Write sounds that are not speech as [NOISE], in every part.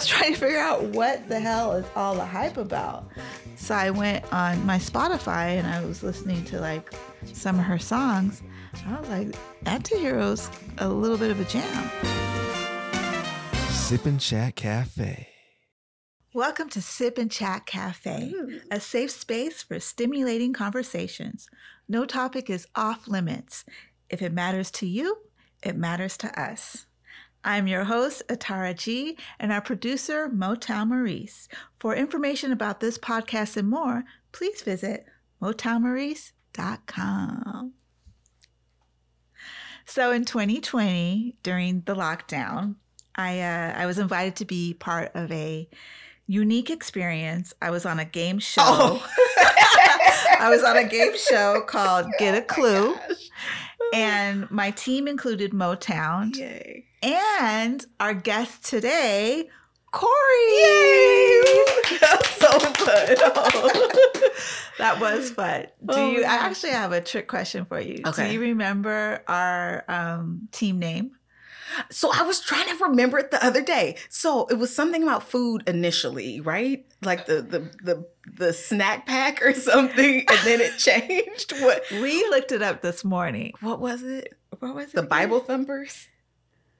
was trying to figure out what the hell is all the hype about. So I went on my Spotify and I was listening to like some of her songs. I was like, Antihero's a little bit of a jam. Sip and Chat Cafe. Welcome to Sip and Chat Cafe, a safe space for stimulating conversations. No topic is off limits. If it matters to you, it matters to us. I'm your host, Atara G, and our producer, Motown Maurice. For information about this podcast and more, please visit motownmaurice.com. So in 2020, during the lockdown, I uh, I was invited to be part of a unique experience. I was on a game show. Oh. [LAUGHS] I was on a game show called [LAUGHS] Get a Clue, and my team included Motown Yay. and our guest today, Kori. Yay! [LAUGHS] That's so fun. [LAUGHS] that was fun. Do Oh you? I actually have a trick question for you. Okay. Do you remember our um, team name? So I was trying to remember it the other day. So it was something about food initially, right? Like the the the the snack pack or [LAUGHS] something, and then it changed. What [LAUGHS] We looked it up this morning. what was it? What was it? The again? Bible thumpers.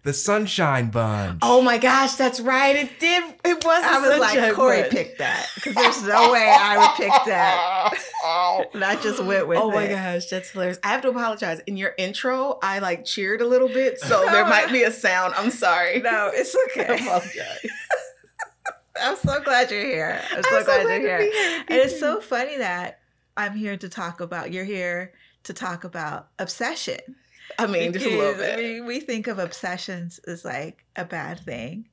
The Sunshine Bunch. Oh my gosh, that's right. It did. It was. I the was like, Kori Bunch. picked that because there's no way I would pick that. [LAUGHS] And I just went with oh my it. gosh, that's hilarious. I have to apologize. In your intro, I like cheered a little bit, so there might be a sound. I'm sorry. No, it's [LAUGHS] I okay. apologize. [LAUGHS] I'm so glad you're here. I'm I'm so glad to you're here. be here. And it's so funny that I'm here to talk about. You're here to talk about obsession. I mean, just a little Because, I mean, we think of obsessions as like a bad thing,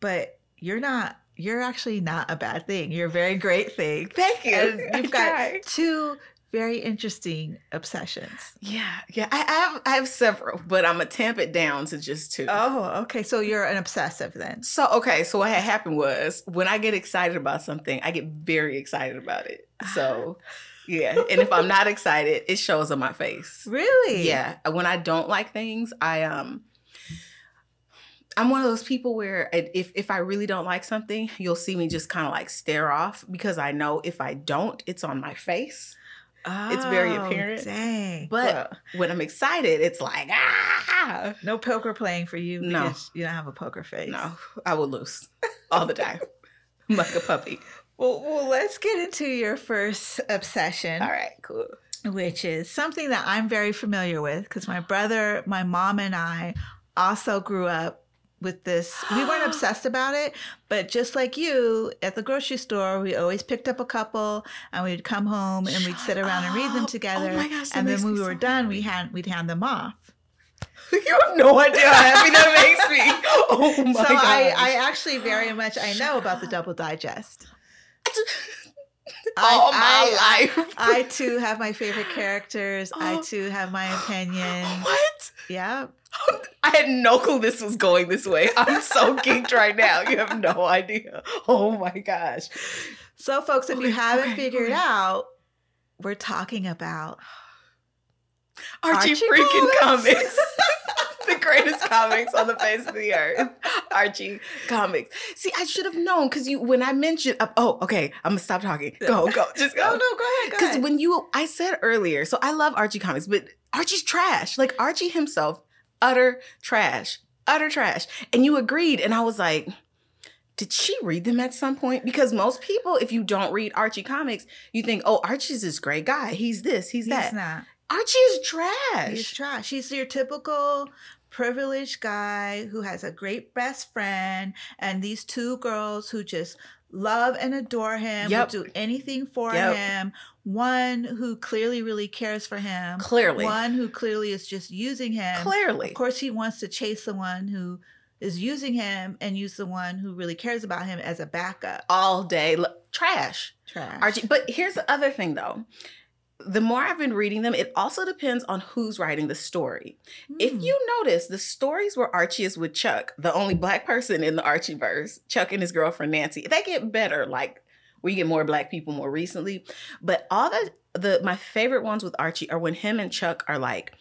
but you're not. You're actually not a bad thing. You're a very great thing. Thank you. And you've [LAUGHS] got try. two very interesting obsessions. Yeah, yeah. I, I have I have several, but I'm gonna tamp it down to just two. Oh, okay. So you're an obsessive then. So okay, so what had happened was when I get excited about something, I get very excited about it. So [SIGHS] [LAUGHS] yeah, and if I'm not excited, it shows on my face. Really? Yeah, when I don't like things, I um I'm one of those people where if if I really don't like something, you'll see me just kind of like stare off because I know if I don't, it's on my face. It's very Oh, apparent. Dang. But Well, when I'm excited, it's like ah no poker playing for you No. because you don't have a poker face. no, I will lose all the time. [LAUGHS] I'm like a puppy. Well, well, let's get into your first obsession, All right, cool. which is something that I'm very familiar with because my brother, my mom, and I also grew up with this. We weren't [GASPS] obsessed about it, but just like you, at the grocery store, we always picked up a couple and we'd come home and we'd sit Shut around and read them together. Oh my gosh, and then when we so were done, we had we'd hand them off. [LAUGHS] You have no idea how happy that makes me. [LAUGHS] Oh my so I. I actually very much I know about the double digest. [LAUGHS] all I- my life. [LAUGHS] I too have my favorite characters. I Oh. too have my opinion. [GASPS] What? Yeah. [LAUGHS] I had no clue this was going this way. I'm so geeked right now. You have no idea. Oh my gosh. So, folks, if you haven't okay, figured okay. out, we're talking about Archie, Archie freaking comics. comics. [LAUGHS] the greatest comics on the face of the earth. Archie comics. See, I should have known because you when I mentioned uh, oh, okay, I'm gonna stop talking. Go, go, just go. [LAUGHS] Oh no, go ahead. Because when you, I said earlier, so I love Archie comics, but Archie's trash. Like Archie himself, utter trash, utter trash. And you agreed, and I was like, did she read them at some point? Because most people, if you don't read Archie comics, you think, oh, Archie's this great guy. He's this, he's, He's that. not. Archie is trash. He's trash. He's your typical privileged guy who has a great best friend and these two girls who just love and adore him, Yep. will do anything for Yep. him. One who clearly really cares for him. Clearly. One who clearly is just using him. Clearly. Of course, he wants to chase the one who is using him and use the one who really cares about him as a backup. All day. Lo- trash. Trash. Archie. But here's the other thing though. The more I've been reading them, it also depends on who's writing the story. If Hmm. you notice, the stories where Archie is with Chuck, the only black person in the Archie verse, Chuck and his girlfriend Nancy, they get better. Like we get more black people more recently. But all the the my favorite ones with Archie are when him and Chuck are like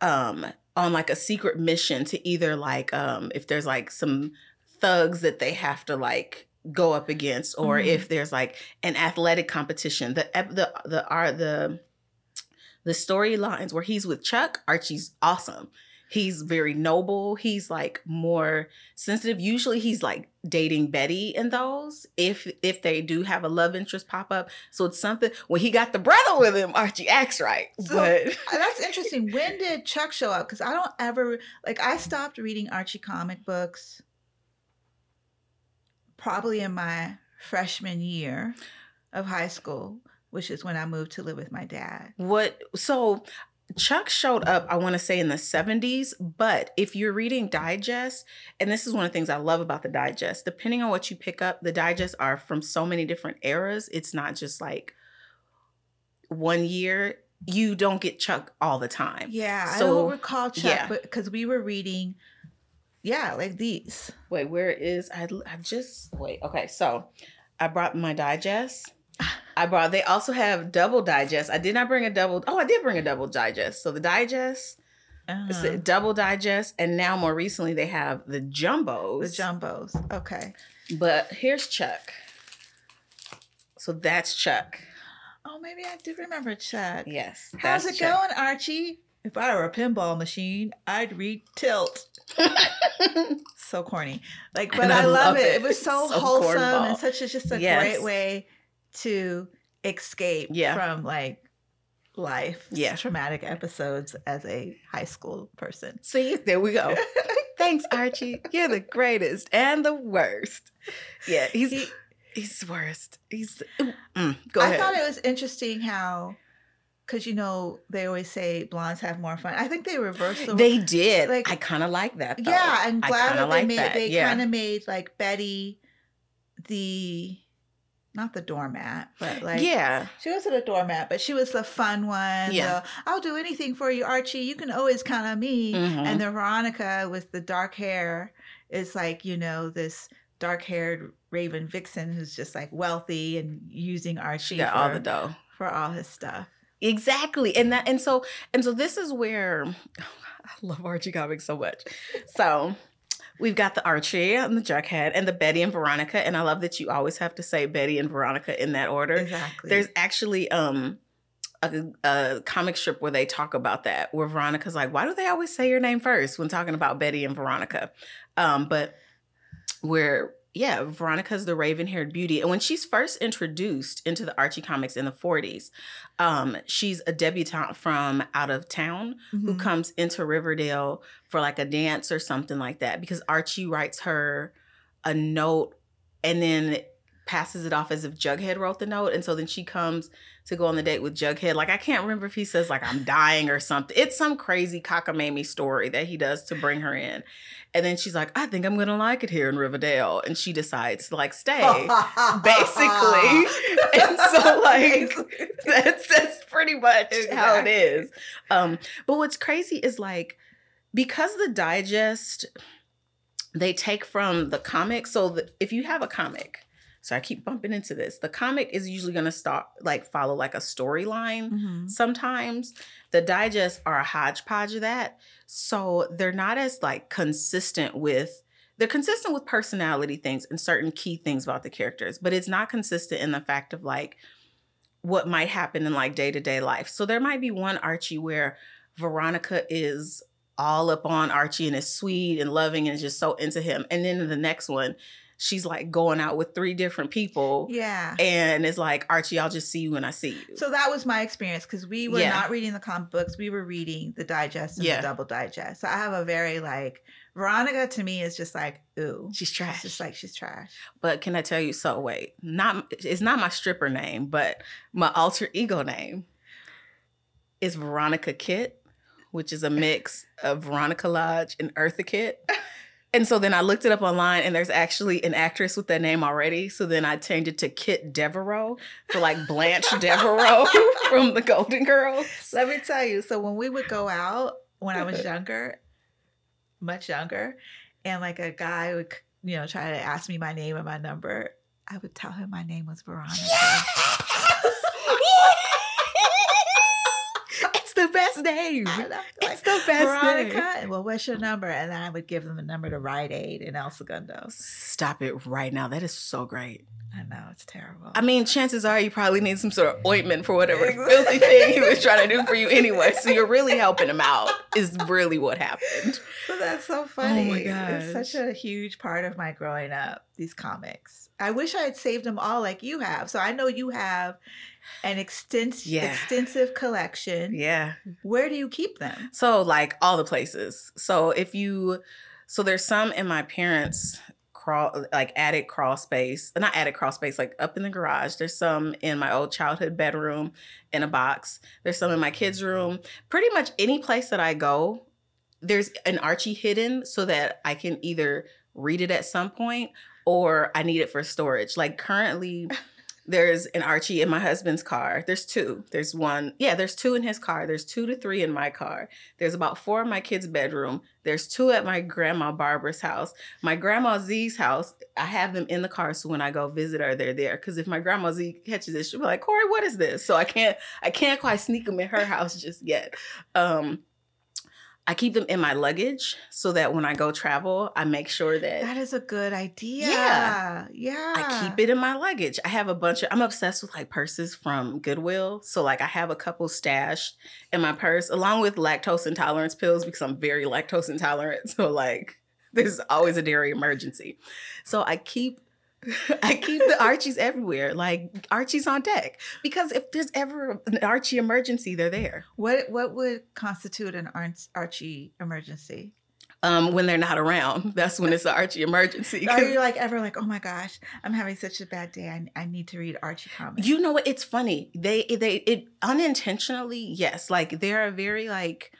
um on like a secret mission to either like um if there's like some thugs that they have to like go up against or Mhm. if there's like an athletic competition the the the are the the storylines where he's with Chuck Archie's awesome he's very noble he's like more sensitive usually he's like dating Betty in those if if they do have a love interest pop up so it's something when he got the brother with him Archie acts right So- but [LAUGHS] That's interesting. When did Chuck show up? Because I don't ever like I stopped reading Archie comic books probably in my freshman year of high school, which is when I moved to live with my dad. What so Chuck showed up, I want to say in the 70s, but if you're reading digest, and this is one of the things I love about the digest, depending on what you pick up, the digests are from so many different eras. It's not just like one year. You don't get Chuck all the time. Yeah, I So, don't recall Chuck, yeah. because we were reading, yeah, like these. Wait, where is I I just wait. Okay, so I brought my digest. I brought they also have double digest. I did not bring a double. Oh, I did bring a double digest. So the digest Uh-huh. the double digest, and now more recently they have the jumbos. The jumbos. jumbos. Okay. but here's Chuck. So that's Chuck. Oh, maybe I do remember Chuck. Yes. How's it Chuck. going, Archie? If I were a pinball machine, I'd read Tilt. [LAUGHS] so corny. Like, but I, I love love it. it. It was so, So wholesome cornball. and such a just a Yes. great way to escape Yeah. from like life, Yeah. traumatic episodes as a high school person. See, there we go. [LAUGHS] Thanks, Archie. You're the greatest and the worst. Yeah, he's He- he's worst. He's mm, go I ahead. thought it was interesting how, because you know they always say blondes have more fun. I think they reversed the they did. like- I kind of like that. Though. Yeah, I'm glad that they like made that, they yeah. kind of made like Betty the not the doormat, but like yeah, she wasn't a doormat, but she was the fun one. Yeah. the, I'll do anything for you, Archie. You can always count on me. Mhm. And the Veronica with the dark hair is like you know this dark haired Raven Vixen who's just like wealthy and using Archie she got for, all the dough. for all his stuff. Exactly. And that and so and so this is where I love Archie comics so much. So we've got the Archie and the Jughead and the Betty and Veronica. And I love that you always have to say Betty and Veronica in that order. Exactly. There's actually um a, a comic strip where they talk about that, where Veronica's like, why do they always say your name first when talking about Betty and Veronica? Um, but where yeah, Veronica's the raven-haired beauty. And when she's first introduced into the Archie comics in the 40s, um, she's a debutante from out of town who Mhm. comes into Riverdale for like a dance or something like that because Archie writes her a note and then passes it off as if Jughead wrote the note. And so then she comes to go on the date with Jughead. Like I can't remember if he says like I'm dying or something. It's some crazy cockamamie story that he does to bring her in. And then she's like, I think I'm gonna like it here in Riverdale. And she decides to like stay. [LAUGHS] basically. [LAUGHS] and so like that's that's pretty much how it is. Um, but what's crazy is like because the digest they take from the comic. So the, if you have a comic, so I keep bumping into this. The comic is usually going to start like follow like a storyline. Mhm. Sometimes the digests are a hodgepodge of that, so they're not as like consistent with. They're consistent with personality things and certain key things about the characters, but it's not consistent in the fact of like what might happen in like day to day life. So there might be one Archie where Veronica is all up on Archie and is sweet and loving and is just so into him. And then in the next one, she's like going out with three different people Yeah. and it's like, Archie, I'll just see you when I see you. So that was my experience because we were Yeah. not reading the comic books. We were reading the digest and Yeah. the double digest. So I have a very like Veronica to me is just like ooh, She's it's trash. just like she's trash. But can I tell you? So wait, not it's not my stripper name, but my alter ego name is Veronica Kit, which is a mix of Veronica Lodge and Eartha Kitt. And so then I looked it up online, and there's actually an actress with that name already. So then I changed it to Kit Devereaux for like Blanche Devereaux [LAUGHS] from the Golden Girls. Let me tell you. So when we would go out when I was [LAUGHS] younger, much younger, and like a guy would you know try to ask me my name and my number, I would tell him my name was Veronica. it's the best. name. Know, It's the best Veronica. name. Well, what's your number? And then I would give them the number to Rite Aid in El Segundo. Stop it right now. That is so great. I know it's terrible. I mean, chances are you probably need some sort of ointment for whatever filthy thing he was trying to do for you anyway. So you're really helping him out, is really what happened. So that's so funny. Oh my It's such a huge part of my growing up, these comics. I wish I had saved them all like you have. So I know you have an extens- Yeah. extensive collection. Yeah. Where do you keep them? So like all the places. So if you so there's some in my parents crawl like attic crawl space. Not attic crawl space, like up in the garage. There's some in my old childhood bedroom in a box. There's some in my kids' room. Pretty much any place that I go, there's an Archie hidden so that I can either read it at some point or I need it for storage. Like currently [LAUGHS] there's an Archie in my husband's car. There's two. There's one. Yeah, there's two in his car. There's two to three in my car. There's about four in my kid's bedroom. There's two at my grandma Barbara's house. My grandma Z's house, I have them in the car so when I go visit her, they're there. Because if my grandma Z catches it, she'll be like, Kori, what is this? So I can't I can't quite sneak them in her house just yet. Um I keep them in my luggage so that when I go travel, I make sure that That is a good idea. Yeah. Yeah. I keep it in my luggage. I have a bunch of I'm obsessed with like purses from Goodwill. So like I have a couple stashed in my purse along with lactose intolerance pills because I'm very lactose intolerant. [LAUGHS] So like there's always a dairy emergency. So I keep [LAUGHS] I keep the Archies everywhere. Like Archie's on deck because if there's ever an Archie emergency, they're there. What what would constitute an Archie emergency? Um, when they're not around, that's when it's an Archie emergency. [LAUGHS] Are you like ever like, oh my gosh, I'm having such a bad day. I, I need to read Archie comics. You know what? It's funny. They they it unintentionally, yes. Like they are very like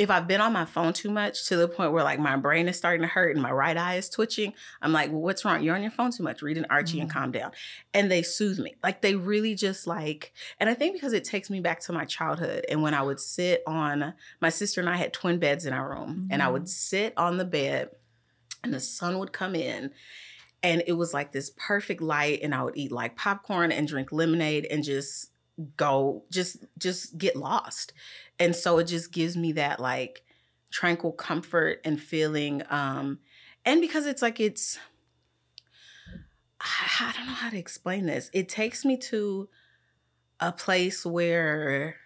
if I've been on my phone too much to the point where like my brain is starting to hurt and my right eye is twitching, I'm like, well, what's wrong? You're on your phone too much. Read an Archie and Mhm. calm down. And they soothe me. Like they really just like, and I think because it takes me back to my childhood and when I would sit on my sister and I had twin beds in our room, and I would Mhm. sit on the bed and the sun would come in and it was like this perfect light and i would eat like popcorn and drink lemonade and just go just just get lost and so it just gives me that like tranquil comfort and feeling um and because it's like it's I I don't know how to explain this. It takes me to a place where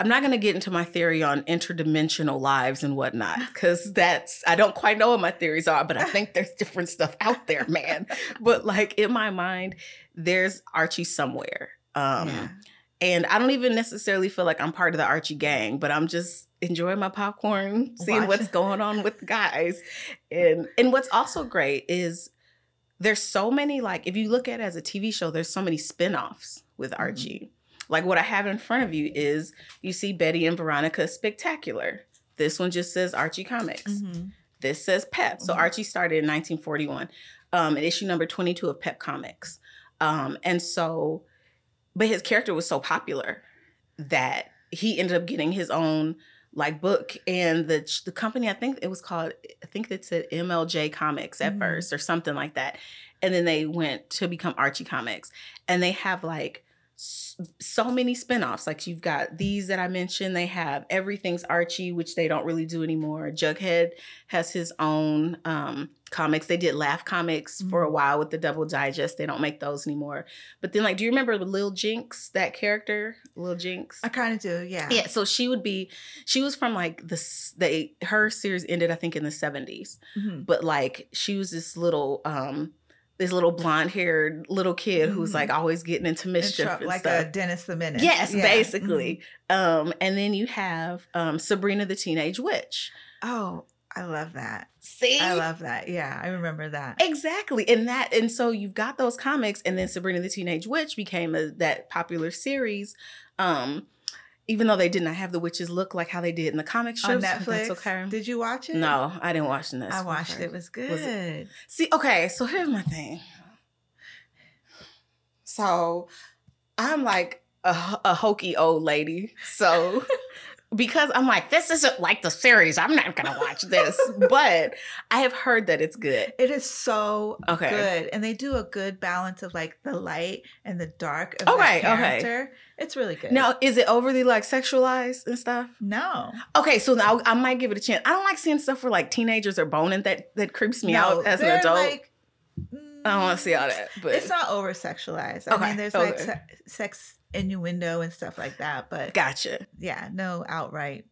I'm not going to get into my theory on interdimensional lives and whatnot [LAUGHS] because that's, I don't quite know what my theories are, but I [LAUGHS] think there's different stuff out there, man. But like in my mind, there's Archie somewhere. Um, yeah. And I don't even necessarily feel like I'm part of the Archie gang, but I'm just enjoying my popcorn, [LAUGHS] seeing Watch. what's going on with the guys. And and what's also great is there's so many like if you look at it as a TV show, there's so many spin-offs with Archie. Like what I have in front of you is you see Betty and Veronica Spectacular. This one just says Archie Comics. Mhm. This says Pep. So Mhm. Archie started in 1941, um, in issue number 22 of Pep Comics. Um, and so, but his character was so popular that he ended up getting his own like book. And the the company I think it was called I think it said MLJ Comics at Mhm. first or something like that. And then they went to become Archie Comics. And they have like so many spin-offs like you've got these that I mentioned they have everything's Archie which they don't really do anymore Jughead has his own um comics they did Laugh Comics for a Mhm. while with the Double Digest they don't make those anymore but then like do you remember Lil Jinx that character Lil Jinx I kind of do. Yeah. yeah, so she would be she was from like the they her series ended I think in the 70s. Mhm. But like she was this little um this little blonde haired little kid who's like always getting into And mischief tro- and like stuff. a Dennis the Menace. yes, Yeah. basically. Um and then you have um Sabrina the Teenage Witch. Oh, I love that. See? I love that. Yeah, I remember that. Exactly. And that and so you've got those comics and then Sabrina the Teenage Witch became a, that popular series. Um even though they did not have the witches look like how they did in the comic strips. On Netflix. Okay. Did you watch it? No, I didn't watch this. I watched it. It was good. See, okay, so here's my thing. So I'm like a, a hokey old lady. So [LAUGHS] because I'm like, this isn't like the series. I'm not gonna watch this. [LAUGHS] but I have heard that it's good. It is so Okay. good, and they do a good balance of like the light and the dark of Okay, that okay. It's really good. Now, is it overly like sexualized and stuff? no, Okay, so now I might give it a chance. I don't like seeing stuff where like teenagers are boning. That that creeps me no, out as an adult. Like, I don't want to see all that. But It's not over sexualized. I Okay, mean, there's like se- sex innuendo and stuff like that, but gotcha. yeah, no outright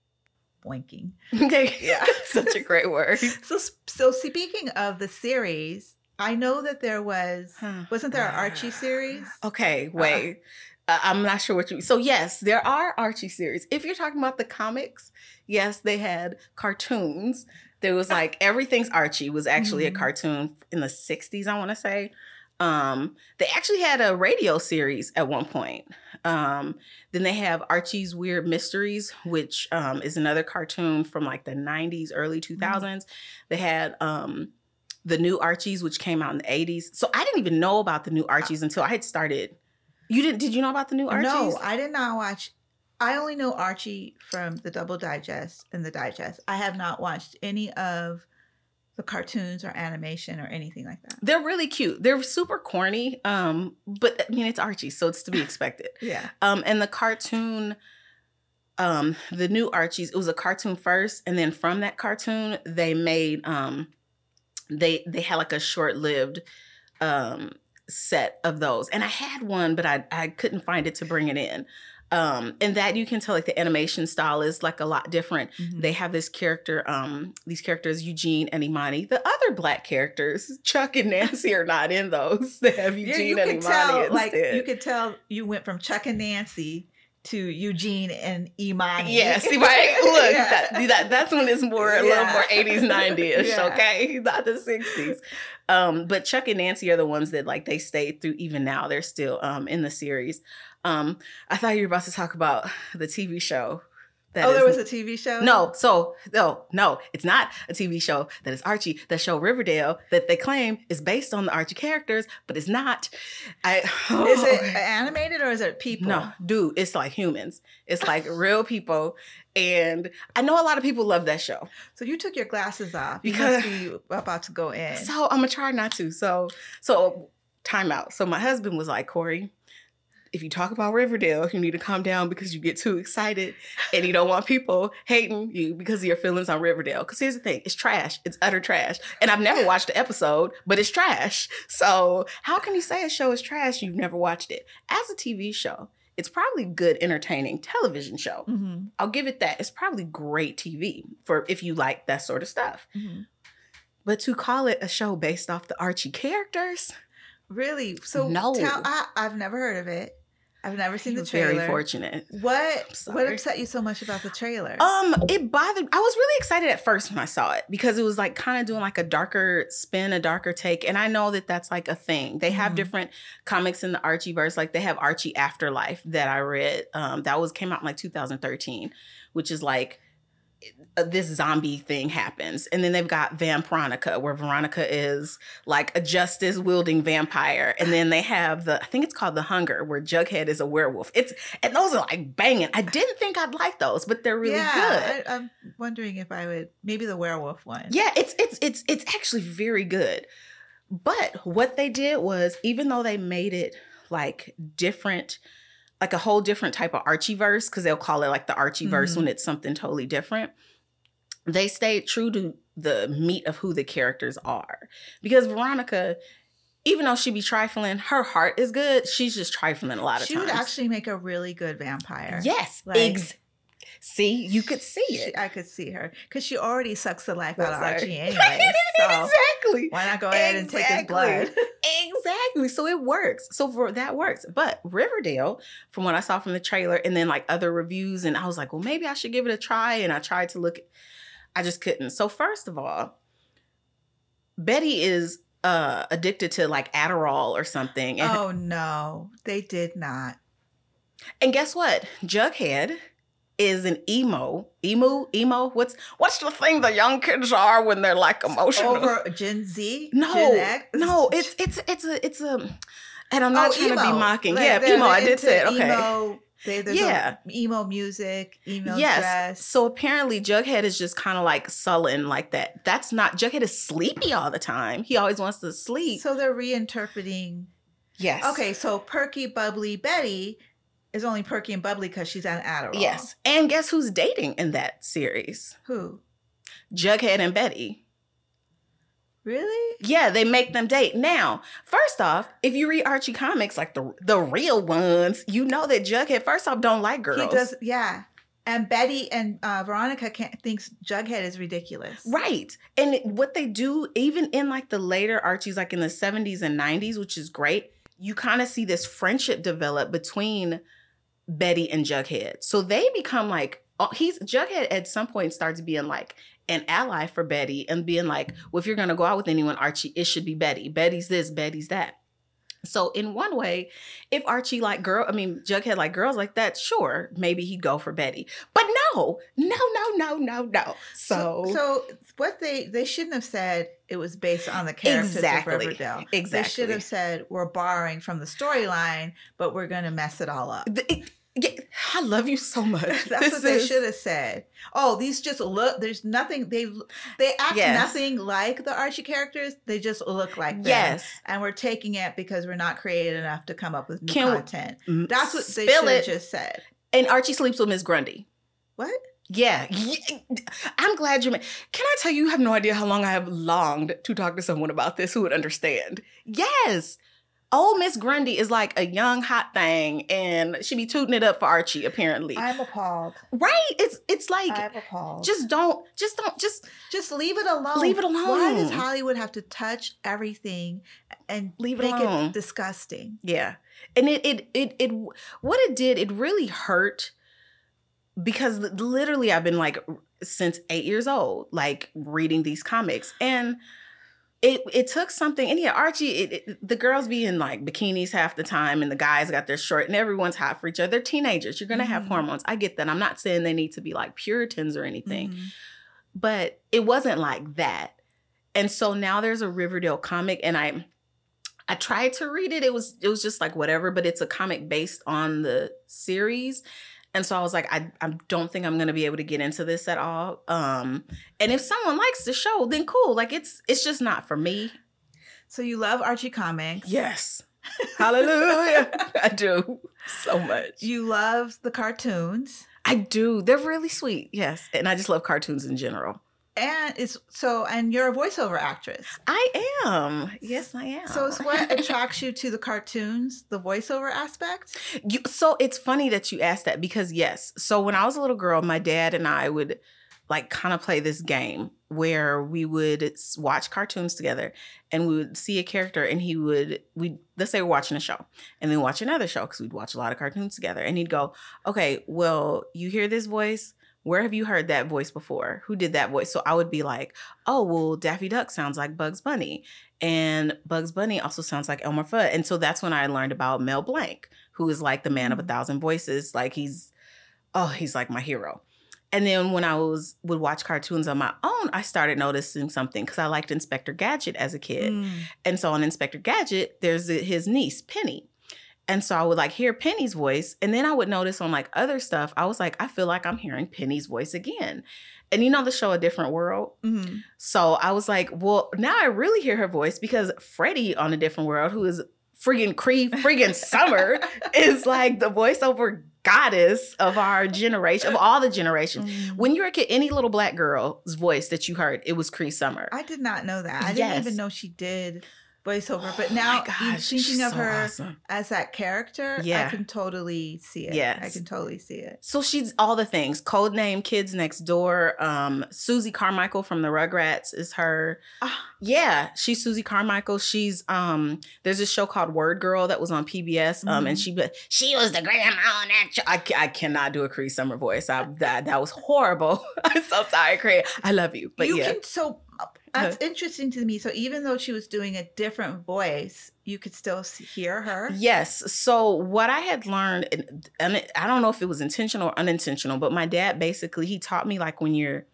boinking. [LAUGHS] Okay, Yeah. [LAUGHS] such a great word. [LAUGHS] So, so speaking of the series, I know that there was wasn't there an Archie series? Okay, wait. Uh, I'm not sure what you. So yes, there are Archie series. If you're talking about the comics, yes, they had cartoons. There was like everything's Archie was actually Mhm. a cartoon in the '60s. I want to say. Um, they actually had a radio series at one point. Um, then they have Archie's Weird Mysteries, which um, is another cartoon from like the '90s, early 2000s. They had um, the new Archies, which came out in the 80s. So I didn't even know about the new Archies until I had started. You didn't? Did you know about the new Archies? No, I did not watch. I only know Archie from the Double Digest and the Digest. I have not watched any of the cartoons or animation or anything like that. They're really cute. They're super corny, um, but I mean it's Archie, so it's to be expected. [LAUGHS] Yeah. Um, and the cartoon, um, the new Archies, it was a cartoon first, and then from that cartoon, they made um, they they had like a short lived um set of those, and I had one, but I I couldn't find it to bring it in. Um, and that you can tell like the animation style is like a lot different. Mhm. They have this character, um, these characters, Eugene and Imani. The other black characters, Chuck and Nancy, are not in those. [LAUGHS] They have Yeah, Eugene you and Imani tell, instead. like you could tell you went from Chuck and Nancy to Eugene and Imani. Yeah, [LAUGHS] see, right? Look, Yeah. that, that that's when it's more a little more 80s, 90s, Yeah. okay? [LAUGHS] Not the 60s. Um, but Chuck and Nancy are the ones that like they stayed through even now. They're still um in the series. Um, I thought you were about to talk about the TV show. that oh, there was a TV show. No, so no, no, it's not a TV show that is Archie. The show Riverdale that they claim is based on the Archie characters, but it's not. I [LAUGHS] is it animated or is it people? no, dude, it's like humans. It's like [LAUGHS] real people, and I know a lot of people love that show. So you took your glasses off. You Because- must be about to go in. So I'm gonna try not to. So so time out. So my husband was like, Kori, if you talk about Riverdale, you need to calm down because you get too excited and you don't want people hating you because of your feelings on Riverdale. Because here's the thing, it's trash. It's utter trash. And I've never watched the episode, but it's trash. So how can you say a show is trash? You've never watched it. As a TV show, it's probably good, entertaining television show. Mhm, I'll give it that. It's probably great TV for if you like that sort of stuff. mhm. But to call it a show based off the Archie characters, Really? So No. tell, I, I've never heard of it. I've never seen the trailer. very fortunate. What what upset you so much about the trailer? Um, it bothered. I was really excited at first when I saw it because it was like kind of doing like a darker spin, a darker take, and I know that that's like a thing. They have Mhm. different comics in the Archie verse. Like they have Archie Afterlife that I read. Um, that was came out in like 2013, which is like this zombie thing happens, and then they've got Vampironica, where Veronica is like a justice wielding vampire, and then they have the I think it's called The Hunger, where Jughead is a werewolf. It's and those are like banging. I didn't think I'd like those, but they're really good. yeah, I, I'm wondering if I would maybe the werewolf one. Yeah, it's it's it's it's actually very good. But what they did was even though they made it like different like a whole different type of Archie verse cuz they'll call it like the Archie verse Mhm. when it's something totally different. They stayed true to the meat of who the characters are. Because Veronica even though she be trifling, her heart is good. She's just trifling a lot of she times. would actually make a really good vampire. Yes. Like- ex- See, you could see She- it. I could see her because she already sucks the life out of. Archie anyway. [LAUGHS] So exactly. why not go ahead and take his blood? [LAUGHS] exactly. So it works. So for that works. But Riverdale, from what I saw from the trailer and then like other reviews, and I was like, well, maybe I should give it a try. And I tried to look, I just couldn't. So first of all, Betty is uh addicted to like Adderall or something. And, Oh no, they did not. and guess what? Jughead is an emo. Emo? Emo? What's what's the thing the young kids are when they're like emotional? Over Gen Z? No, Gen X? no, it's it's it's a it's a, and I'm not Oh, trying to be mocking. Like, yeah, emo. I did say it. Okay. Emo They, there's Yeah. emo music, emo yes. dress. So apparently Jughead is just kind of like sullen like that. That's not Jughead is sleepy all the time. He always wants to sleep. So they're reinterpreting. yes. Okay, so perky, bubbly Betty is only perky and bubbly because she's on Adderall. Yes. And guess who's dating in that series? Who? Jughead and Betty. Really? Yeah, they make them date. Now, first off, if you read Archie comics, like the the real ones, you know that Jughead, first off, don't like girls. He does. Yeah. And Betty and uh, Veronica can't, thinks Jughead is ridiculous. Right. And what they do, even in like the later Archies, like in the 70s and 90s, which is great, you kind of see this friendship develop between Betty and Jughead. So they become like, oh, he's Jughead at some point starts being like an ally for Betty and being like, well, if you're going to go out with anyone, Archie, it should be Betty. Betty's this, Betty's that. So in one way, if Archie like girl, I mean Jughead like girls like that, sure, maybe he'd go for Betty. But no, no, no, no, no, no. So, so what they they shouldn't have said it was based on the characters Exactly. of Riverdale. Exactly. They should have said we're borrowing from the storyline, but we're going to mess it all up. It- yeah, I love you so much. [LAUGHS] That's This what they is- should have said. Oh, these just look. There's nothing. They they act Yes. nothing like the Archie characters. They just look like them. Yes. and we're taking it because we're not creative enough to come up with new Can content. Mm, That's what they should have just said. And Archie sleeps with Miss Grundy. What? Yeah. yeah. I'm glad you. ma- Can I tell you? You have no idea how long I have longed to talk to someone about this who would understand. Yes. Old Miss Grundy is like a young hot thing, and she be tooting it up for Archie. Apparently, I'm appalled. right? It's it's like I'm appalled. just don't, just don't, just just leave it alone. Leave it alone. Why does. Hollywood have to touch everything and Leave it make alone. it disgusting? Yeah. And it it it it what it did, it really hurt because literally I've been like since 8 years old like reading these comics and it it took something and yeah Archie it, it- the girls be in like bikinis half the time and the guys got their short and everyone's hot for each other. They're teenagers. You're going to have hormones. I get that. I'm not saying they need to be like Puritans or anything Mhm. but it wasn't like that. And so now there's a Riverdale comic and I I tried to read it. It was it was just like whatever, but it's a comic based on the series. And so I was like, I, I don't think I'm gonna be able to get into this at all. Um, and if someone likes the show, then cool. Like it's it's just not for me. So you love Archie comics. Yes. Hallelujah. [LAUGHS] I do so much. You love the cartoons. I do. They're really sweet. Yes. And I just love cartoons in general. And it's so and you're a voiceover actress. I am. Yes, I am. So it's what attracts you to the cartoons, the voiceover aspect? You, so it's funny that you asked that because yes. So when I was a little girl, my dad and I would like kind of play this game where we would watch cartoons together and we would see a character and he would we let's say we're watching a show and then watch another show because we'd watch a lot of cartoons together and he'd go okay well you hear this voice where have you heard that voice before who did that voice so i would be like oh well daffy duck sounds like bugs bunny and bugs bunny also sounds like elmer fudd and so that's when i learned about mel blanc who is like the man of a thousand voices like he's oh he's like my hero and then when I was would watch cartoons on my own, I started noticing something because I liked Inspector Gadget as a kid. Mm. And so on Inspector Gadget, there's his niece, Penny. And so I would like hear Penny's voice. And then I would notice on like other stuff, I was like, I feel like I'm hearing Penny's voice again. And you know the show A Different World? Mhm. So I was like, well, now I really hear her voice because Freddie on A Different World, who is friggin' Cree, friggin' Summer, [LAUGHS] is like the voiceover goddess of our generation, of all the generations. Mm. When you were a kid, any little black girl's voice that you heard, it was Cree Summer. I did not know that. I didn't even know she did voiceover. But Oh now gosh, thinking of so her awesome. as that character, I can totally see it. Yeah, I can totally see it. So she's all the things. Codename Kids Next Door. Um, Susie Carmichael from the Rugrats is her. Ah. Yeah, she's Susie Carmichael. She's um. There's a show called Word Girl that was on PBS. Um, and Mhm. she she was the grandma on that show. I, I cannot do a Cree Summer voice. I that that was horrible. [LAUGHS] I'm so sorry, Cree. I love you, but you yeah. can so that's interesting to me. So even though she was doing a different voice, you could still hear her. Yes. So what I had learned, and, I don't know if it was intentional or unintentional, but my dad basically he taught me like when you're,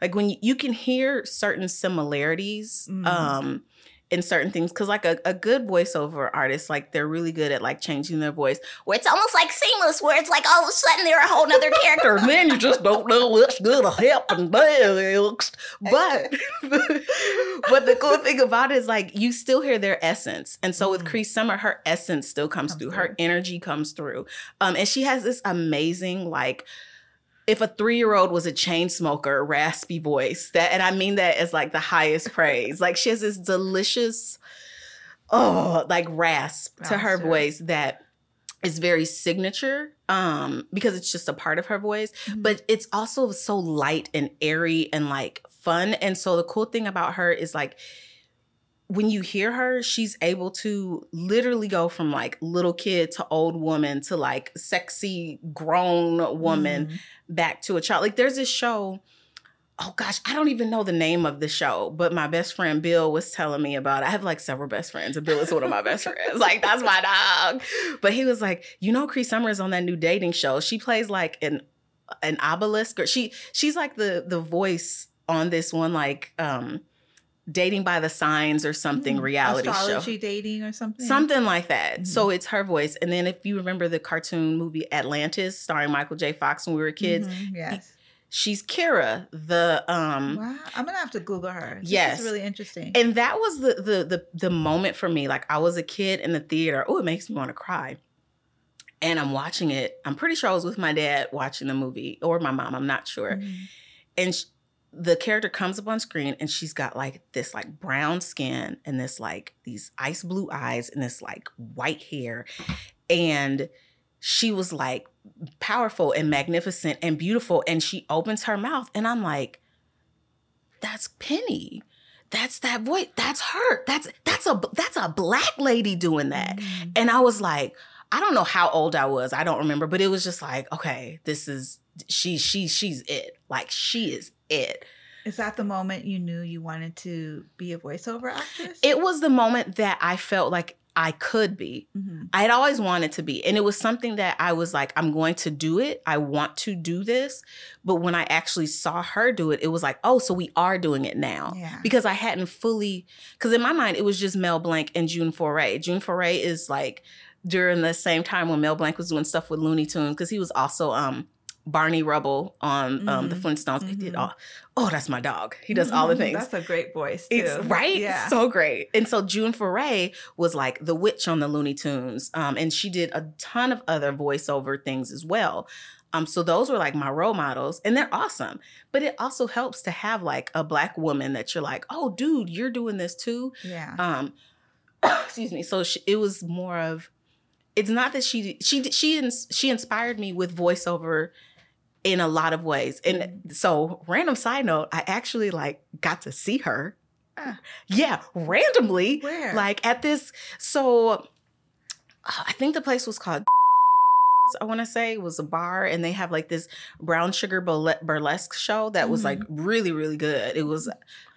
like when you, you can hear certain similarities, Mm. um, in certain things because like a, a good voiceover artist like they're really good at like changing their voice where it's almost like seamless where it's like all of a sudden they're a whole nother [LAUGHS] character and then you just don't know what's gonna happen next but [LAUGHS] but the cool thing about it is like you still hear their essence and so with Mm. Cree Summer her essence still comes, Comes through. through. her energy comes through um and she has this amazing like if a three-year-old was a chain smoker, raspy voice, that and I mean that as like the highest [LAUGHS] praise. Like she has this delicious, oh, like rasp to her Gotcha. voice that is very signature um because it's just a part of her voice Mhm. but it's also so light and airy and like fun and so the cool thing about her is like when you hear her she's able to literally go from like little kid to old woman to like sexy grown woman Mhm. back to a child. Like there's this show. Oh gosh, I don't even know the name of the show, but my best friend Bill was telling me about it. I have like several best friends, and Bill is one of my best friends. [LAUGHS] Like that's my dog. But he was like, you know, Cree Summers on that new dating show. She plays like an an obelisk, or she she's like the the voice on this one like um dating by the signs or something Mm. reality show. Astrology dating or something. Something like that. Mhm. So it's her voice. And then if you remember the cartoon movie Atlantis starring Michael J. Fox when we were kids, Mhm, Yes. she's Kida, the um Wow. I'm gonna have to Google her. This Yes. really interesting. and that was the the the the moment for me. Like I was a kid in the theater. Oh, it makes me want to cry. And I'm watching it. I'm pretty sure I was with my dad watching the movie or my mom. I'm not sure. Mhm. and the character comes up on screen and she's got like this like brown skin and this like these ice blue eyes and this like white hair. And she was like powerful and magnificent and beautiful. And she opens her mouth and i'm like that's penny. That's that voice that's her. That's that's a that's a black lady doing that. Mhm. and I was like, I don't know how old I was. I don't remember, but it was just like, okay, this is she she she's it. Like she is it. Is that the moment you knew you wanted to be a voiceover actress? It was the moment that I felt like I could be. Mhm. I had always wanted to be. And it was something that I was like, I'm going to do it. I want to do this. But when I actually saw her do it, it was like, oh, so we are doing it now. Yeah. Because I hadn't fully, because in my mind, it was just Mel Blanc and June Foray. June Foray is like during the same time when Mel Blanc was doing stuff with Looney Tunes, because he was also um Barney Rubble on um, the Mhm. Flintstones. He did all, oh, that's my dog. He does all the Mhm. things. That's a great voice too. It's right, Yeah. so great. And so June Foray was like the witch on the Looney Tunes, um, and she did a ton of other voiceover things as well. Um, so those were like my role models, and they're awesome. But it also helps to have like a black woman that you're like, oh, dude, you're doing this too. yeah. Um, [COUGHS] excuse me. So she, it was more of. It's not that she she she she inspired me with voiceover in a lot of ways. And so, random side note, I actually like got to see her. Ah. Yeah, randomly, Where? like at this. So, uh, I think the place was called. [LAUGHS] I want to say it was a bar, and they have like this brown sugar burlesque show that was like really, really good. It was,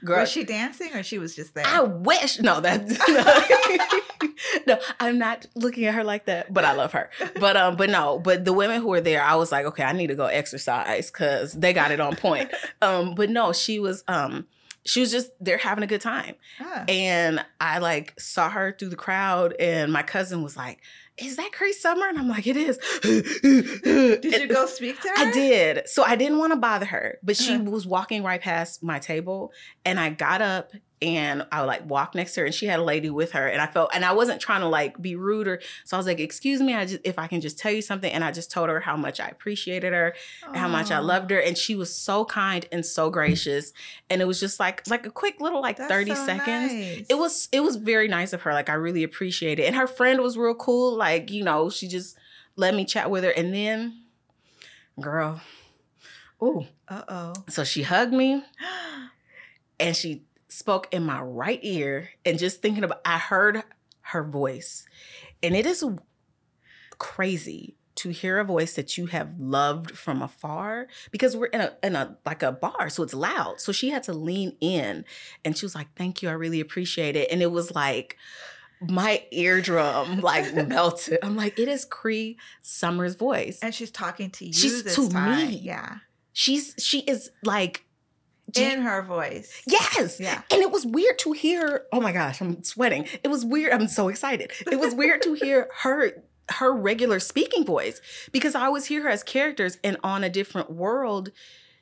girl. was she dancing or she was just there? I wish. No, that. [LAUGHS] [LAUGHS] [LAUGHS] no, I'm not looking at her like that, but I love her. But um, but no, but the women who were there, I was like, okay, I need to go exercise because they got it on point. [LAUGHS] Um, but no, she was um, she was just they're having a good time, Ah. and I like saw her through the crowd, and my cousin was like. Is that Cree Summer? And I'm like, it is. [LAUGHS] Did you go speak to her? I did. So I didn't want to bother her, but she Uh-huh. was walking right past my table and I got up and I would like walk next to her and she had a lady with her and I felt and I wasn't trying to like be rude or so I was like, excuse me, I just if I can just tell you something. And I just told her how much I appreciated her and how much I loved her. And she was so kind and so gracious. And it was just like like a quick little like that's 30 so seconds nice. it was it was very nice of her like i really appreciate it and her friend was real cool like you know she just let me chat with her and then girl oh Uh oh. so she hugged me [GASPS] and she spoke in my right ear and just thinking about i heard her voice and it is crazy to hear a voice that you have loved from afar because we're in a in a like a bar so it's loud so she had to lean in and she was like thank you i really appreciate it and it was like my eardrum [LAUGHS] like melted i'm like it is cree summer's voice And she's talking to you She's this to time. me. Yeah. she's she is like in her voice. Yes. Yeah. And it was weird to hear, oh my gosh, I'm sweating. It was weird. I'm so excited. It was weird to hear her her regular speaking voice because I always hear her as characters and on a different world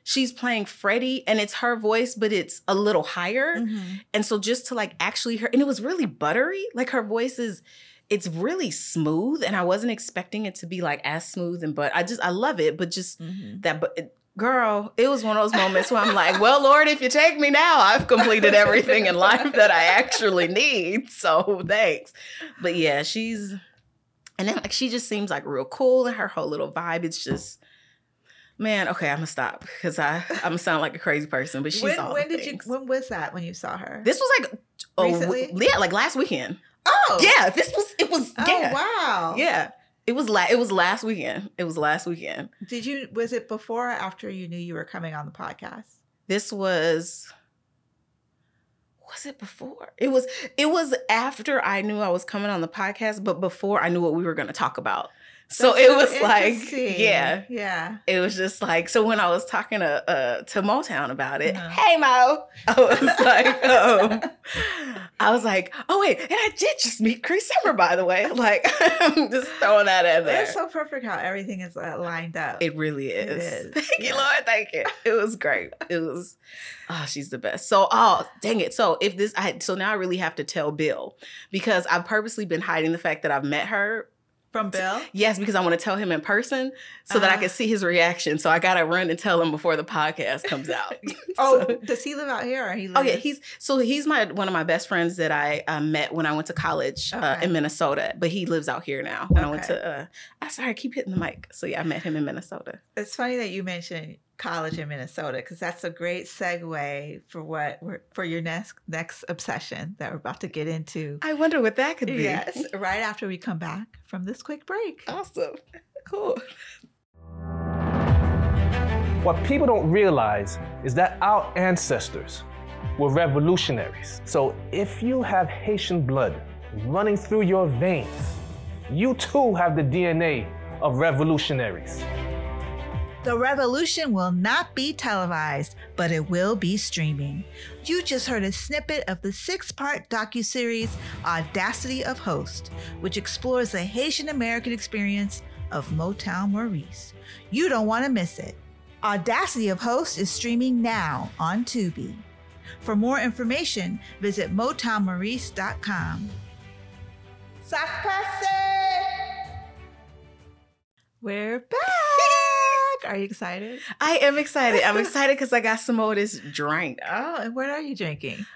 she's playing Freddie and it's her voice but it's a little higher. Mhm. And so just to like actually hear and it was really buttery. Like her voice is it's really smooth and I wasn't expecting it to be like as smooth and but I just I love it but just Mhm. that but girl it was one of those moments where i'm like well lord if you take me now i've completed everything in life that i actually need so thanks but yeah she's and then like she just seems like real cool and her whole little vibe it's just man okay i'm gonna stop because i i'm gonna sound like a crazy person but she's When, all when did you? When was that? When you saw her? this was like oh Recently? yeah like last weekend Oh. yeah this was it was Oh yeah wow. yeah it was la- it was last weekend it was last weekend Did you? Was it before or after you knew you were coming on the podcast? this was was it before it was it was after i knew i was coming on the podcast but before i knew what we were going to talk about so That's it was like yeah Yeah. it was just like so when i was talking to uh to motown about it Uh-huh. hey mo [LAUGHS] i was [LAUGHS] like um i was like oh wait and i did just meet Cree Summer by the way [LAUGHS] like i'm just throwing that in there It's so perfect how everything is uh, lined up. it really It is. is, Thank yeah. you, Lord. Thank you. It was great. It was, oh, she's the best. So, oh, dang it. So, if this, I so now I really have to tell Bill because I've purposely been hiding the fact that I've met her. From Bill. Yes, because I want to tell him in person so that I Ah. can see his reaction. So, I got to run and tell him before the podcast comes [LAUGHS] out. Oh, So- does he live out here or he? Lives? Oh yeah, he's so he's my one of my best friends that I uh, met when I went to college uh, in Minnesota, but he lives out here now. When I went to, uh, I sorry, I keep hitting the mic. So yeah, I met him in Minnesota. It's funny that you mentioned college in Minnesota because that's a great segue for what we're, for your next next obsession that we're about to get into. I wonder what that could be. Yes, right after we come back from this quick break. Awesome. [LAUGHS] Cool. What people don't realize is that our ancestors were revolutionaries. So if you have Haitian blood running through your veins, you too have the DNA of revolutionaries. The revolution will not be televised, but it will be streaming. You just heard a snippet of the six-part docuseries Audacity of Host, which explores the Haitian American experience of Motown Maurice. You don't want to miss it. Audacity of Host is streaming now on Tubi. For more information, visit motownmaurice.com. Sakase! We're back! Are you excited? I am excited. I'm [LAUGHS] excited because I got some of this drink. Oh, and what are you drinking?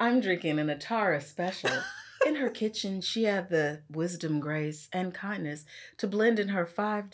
I'm drinking an Atara special. [LAUGHS] In her kitchen, she had the wisdom, grace, and kindness to blend in her $500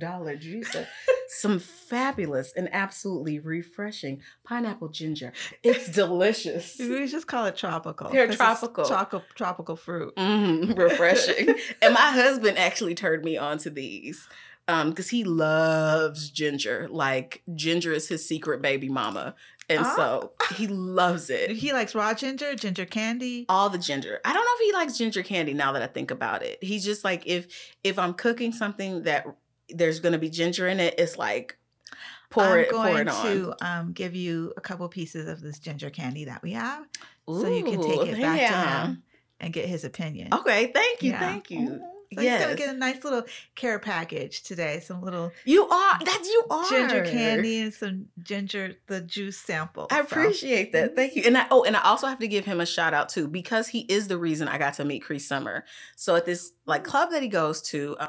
juicer [LAUGHS] some fabulous and absolutely refreshing pineapple ginger. It's delicious. We just call it tropical. They're tropical. Tropical, tropical fruit. Mm, refreshing. and my husband actually turned me on to these um because he loves ginger. Like ginger is his secret baby mama. And Ah. so [LAUGHS] he loves it. He likes raw ginger, ginger candy. All the ginger. I don't know if he likes ginger candy now that I think about it. He's just like if if I'm cooking something that there's gonna be ginger in it, it's like pour I'm it, pour going it on. to um, give you a couple pieces of this ginger candy that we have, so you can take it back to him and get his opinion. Okay, thank you, Yeah. thank you. Mhm. So he's gonna get a nice little care package today. Some little You are that you are ginger candy and some ginger the juice sample. I So- appreciate that. Thank you. And I oh, and I also have to give him a shout out too because he is the reason I got to meet Cree Summer. So at this like club that he goes to, um,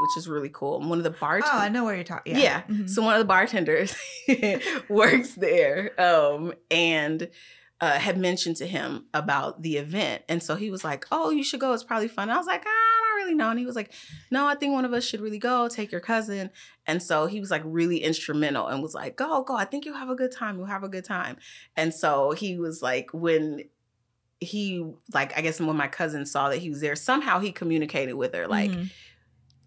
which is really cool. One of the Oh, I bartenders. know where you're talking. Yeah. Mhm. So one of the bartenders [LAUGHS] works there, um, and uh, had mentioned to him about the event, and so he was like, "Oh, you should go. It's probably fun." I was like, ah, "I don't really know," and he was like, "No, I think one of us should really go. Take your cousin." And so he was like really instrumental and was like, "Go, go. I think you'll have a good time. You'll have a good time." And so he was like, when he like, I guess when my cousin saw that he was there, somehow he communicated with her like Mhm.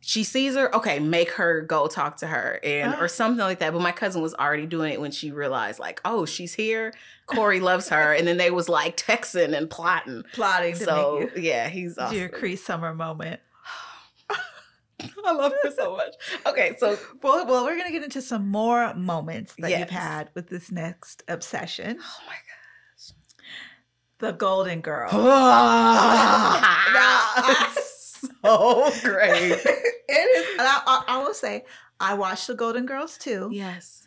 She sees her okay make her go talk to her and Ah. or something like that but my cousin was already doing it when she realized like oh she's here Kori loves her and then they was like texting and plotting plotting so you yeah he's do your awesome. Cree summer moment. [SIGHS] I love her so much. Okay, so Well, well, we're gonna get into some more moments that Yes. you've had with this next obsession, oh my gosh. the Golden Girl. [SIGHS] [LAUGHS] [LAUGHS] god, [LAUGHS] so great. [LAUGHS] it is. And I, I, I will say, I watched the Golden Girls too. Yes.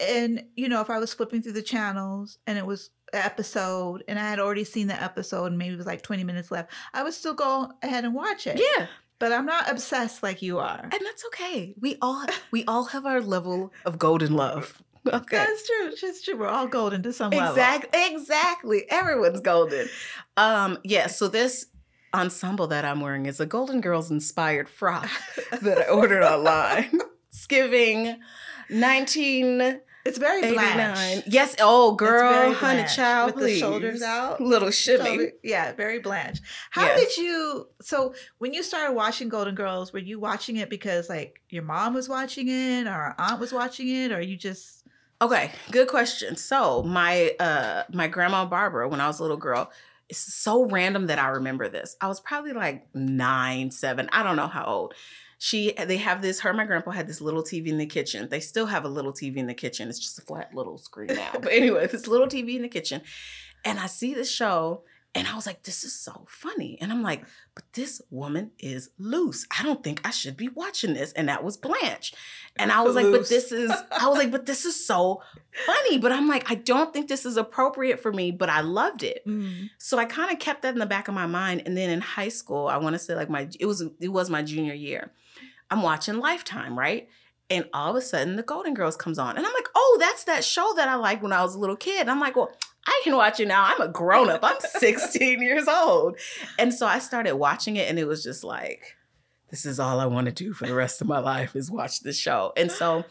And you know, if I was flipping through the channels and it was episode, and I had already seen the episode, and maybe it was like twenty minutes left, I would still go ahead and watch it. Yeah, But I'm not obsessed like you are. and that's okay. We all we all have our level of golden love. [LAUGHS] Okay. That's true. It's true. We're all golden to some level. Exactly. Exactly. Everyone's golden. Um, yeah, so this ensemble that I'm wearing is a Golden Girls inspired frock [LAUGHS] that I ordered online. It's giving 1989. It's very blanche. Yes. Oh, girl, very honey, child, with the please. shoulders out. Little shimmy. Shoulder- yeah, very blanche. How Yes. did you? So when you started watching Golden Girls, were you watching it because like your mom was watching it, or aunt was watching it, or you just? Okay, good question. So my uh my grandma Barbara, when I was a little girl, it's so random that I remember this. I was probably like nine, seven, I don't know how old. She they have this, her and my grandpa had this little TV in the kitchen. They still have a little TV in the kitchen. It's just a flat little screen now. [LAUGHS] But anyway, this little TV in the kitchen. And I see this show and I was like, this is so funny. And I'm like, but this woman is loose. I don't think I should be watching this. And that was Blanche. And I was like, but this is, I was like, but this is so funny. But I'm like, I don't think this is appropriate for me, but I loved it. Mm. So I kind of kept that in the back of my mind. And then in high school, I want to say like my, it was, it was my junior year. I'm watching Lifetime, right? And all of a sudden, The Golden Girls comes on, and I'm like, "Oh, that's that show that I liked when I was a little kid." And I'm like, "Well, I can watch it now. I'm a grown up. I'm 16 years old," and so I started watching it, and it was just like, "This is all I want to do for the rest of my life is watch this show." And so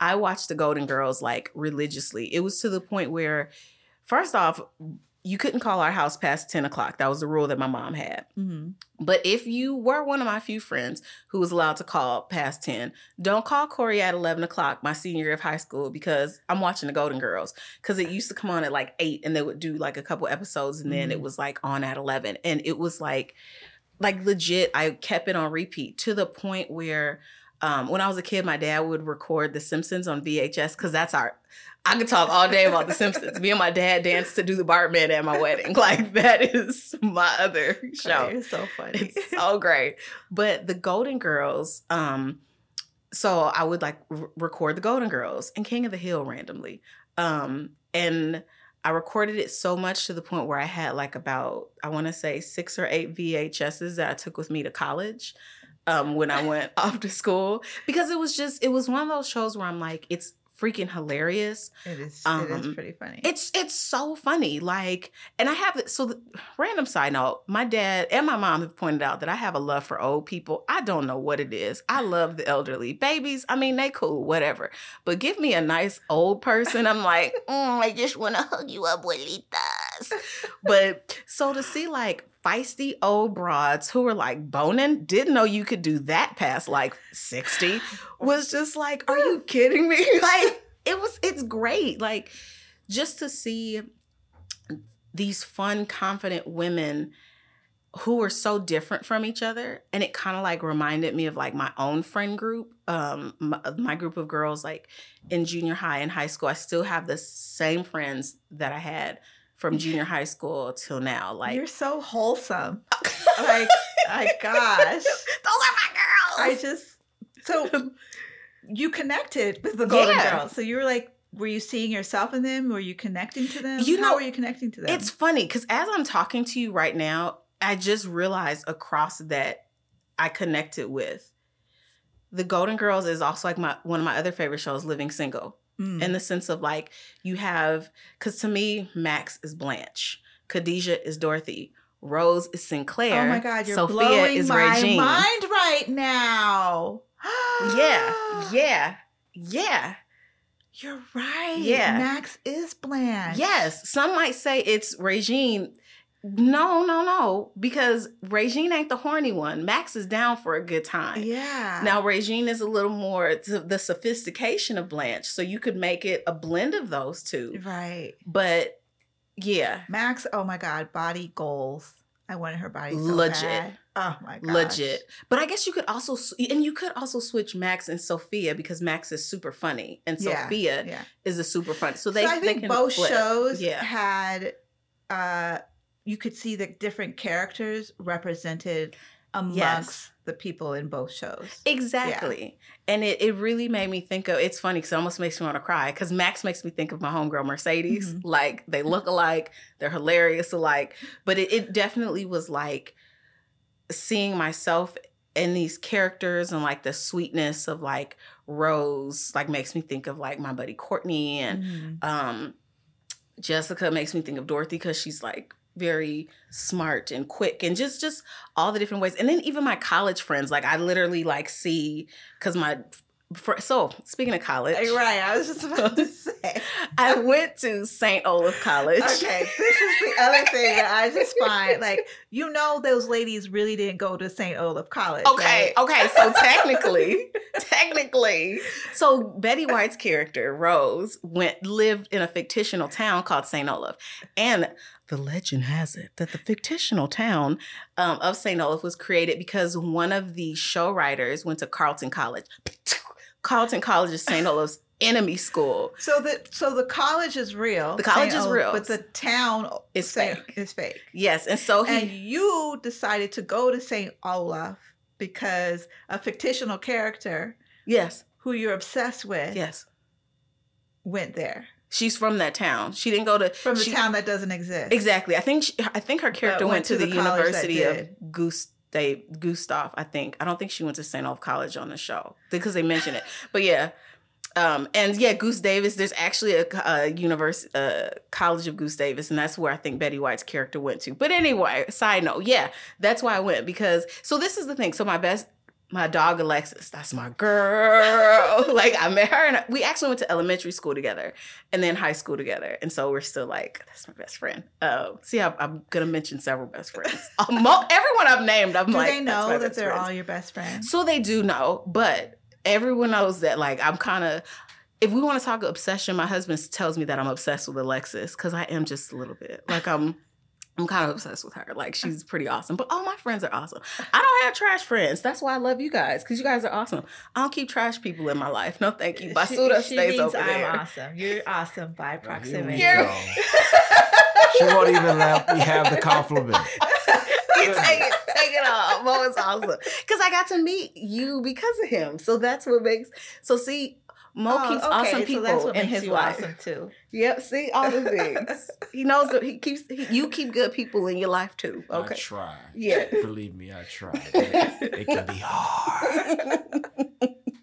I watched The Golden Girls like religiously. It was to the point where, first off, you couldn't call our house past 10 o'clock. That was the rule that my mom had. Mm. But if you were one of my few friends who was allowed to call past 10, don't call Kori at 11 o'clock, my senior year of high school, because I'm watching the Golden Girls. Because it used to come on at like 8 and they would do like a couple episodes and then it Mhm. was like on at 11. And it was like, like legit, I kept it on repeat to the point where um, when I was a kid, my dad would record The Simpsons on VHS because that's our. I could talk all day about The Simpsons. Me and my dad danced to do the Bartman at my wedding. [LAUGHS] Like that is my other show. You're so funny. It's so great. But the Golden Girls, um, so I would like r- record the Golden Girls and King of the Hill randomly. Um, and I recorded it so much to the point where I had like about, I want to say six or eight VHSs that I took with me to college. Um, when I went [LAUGHS] off to school, because it was just, it was one of those shows where I'm like, it's freaking hilarious. it is. it is um, pretty funny. It's it's so funny. Like, and I have. So, the, random side note: my dad and my mom have pointed out that I have a love for old people. I don't know what it is. I love the elderly. Babies, I mean, they cool, whatever. But give me a nice old person. I'm like, [LAUGHS] mm, I just want to hug you, up, abuelitas. but so to see like feisty old broads who were like boning, didn't know you could do that past like 60, was just like, are you [LAUGHS] kidding me? [LAUGHS] Like, it was, it's great. Like, just to see these fun, confident women who were so different from each other and it kind of like reminded me of like my own friend group um my, my group of girls like in junior high and high school i still have the same friends that i had from [LAUGHS] junior high school till now like You're so wholesome. [LAUGHS] Like, my gosh. those are my girls. I just so [LAUGHS] you connected with the Golden Yeah. Girls. So you were like, were you seeing yourself in them? Were you connecting to them? You How know, were you connecting to them? It's funny because as I'm talking to you right now, I just realized across that I connected with the Golden Girls is also like my one of my other favorite shows, Living Single, Mm. in the sense of like you have because to me Max is Blanche, Khadijah is Dorothy, Rose is Synclaire. oh my God, you're Sophia blowing is my Regine. mind right now. Yeah, [GASPS] yeah, yeah. You're right. Yeah. Max is Blanche. Yes, some might say it's Regine. No, no, no, because Regine ain't the horny one. Max is down for a good time. Yeah. Now, Regine is a little more the sophistication of Blanche, so you could make it a blend of those two. Right. But yeah, Max, oh my God, body goals. I wanted her body so Legit. bad. Oh my god. legit. But I guess you could also and you could also switch Max and Sophia because Max is super funny and Yeah, Sophia Yeah. is a super fun. So they so I they think can both flip. shows Yeah. had uh you could see the different characters represented amongst Yes. the people in both shows. Exactly. And it, it really made me think of it's funny because it almost makes me want to cry because Max makes me think of my homegirl Mercedes. Mhm. Like they look alike, they're hilarious alike. But it, it definitely was like seeing myself in these characters and like the sweetness of like Rose, like makes me think of like my buddy Courtney and Mhm. um Jessica makes me think of Dorothy because she's like very smart and quick and just just all the different ways and then even my college friends like i literally like see because my fr- so speaking of college Right, I was just about to [LAUGHS] say. i went to st olaf college Okay, this is the other thing that I just find like you know those ladies really didn't go to St. Olaf College. Okay, right? okay. So technically, [LAUGHS] technically, so Betty White's character Rose went lived in a fictional town called Saint Olaf, and the legend has it that the fictional town um, of Saint Olaf was created because one of the show writers went to Carleton College. [LAUGHS] Carleton College is Saint Olaf's enemy school. So the so the college is real. The college St. is Olaf, real. but the town Is St. fake. Is fake. Yes, and so he and you decided to go to St. Olaf because a fictional character yes, who you're obsessed with yes. went there She's from that town. She didn't go to from the she- town that doesn't exist. Exactly. I think she, I think her character went went, to, the, the University of did. Gustav. Gustav, I think. I don't think she went to St. Olaf College on the show because they mention it. But yeah, um, and yeah, Gustavus. There's actually a, a universe, uh, College of Gustavus, and that's where I think Betty White's character went to. But anyway, side note, yeah, that's why I went because. So this is the thing. So my best. My dog Alexis, that's my girl. [LAUGHS] like I met her, and we actually went to elementary school together, and then high school together, and so we're still like that's my best friend. Um, see, I'm, I'm gonna mention several best friends. [LAUGHS] Um, everyone I've named, I'm Do like, they know that they're friends. all your best friends? So they do know, but everyone knows that like I'm kind of. If we want to talk obsession, my husband tells me that I'm obsessed with Alexis because I am just a little bit. Like I'm, I'm kind of obsessed with her. Like uh. she's pretty awesome. But all my friends are awesome. I don't have trash friends. That's why I love you guys because you guys are awesome. I don't keep trash people in my life. No, thank you. Basuda she stays means over I'm there. awesome. You're awesome by oh, proximity. You're- She won't even let me have the compliment. [LAUGHS] you take it, take it off. Mo is awesome because I got to meet you because of him. So that's what makes. So see, Mo Oh, keeps okay, awesome so people that's what in makes his you life. awesome too. Yep. See all the things. [LAUGHS] he knows that he keeps. He, you keep good people in your life too. Okay. I Okay. try. Yeah. Believe me, I try. It, it can be [LAUGHS] hard. [LAUGHS]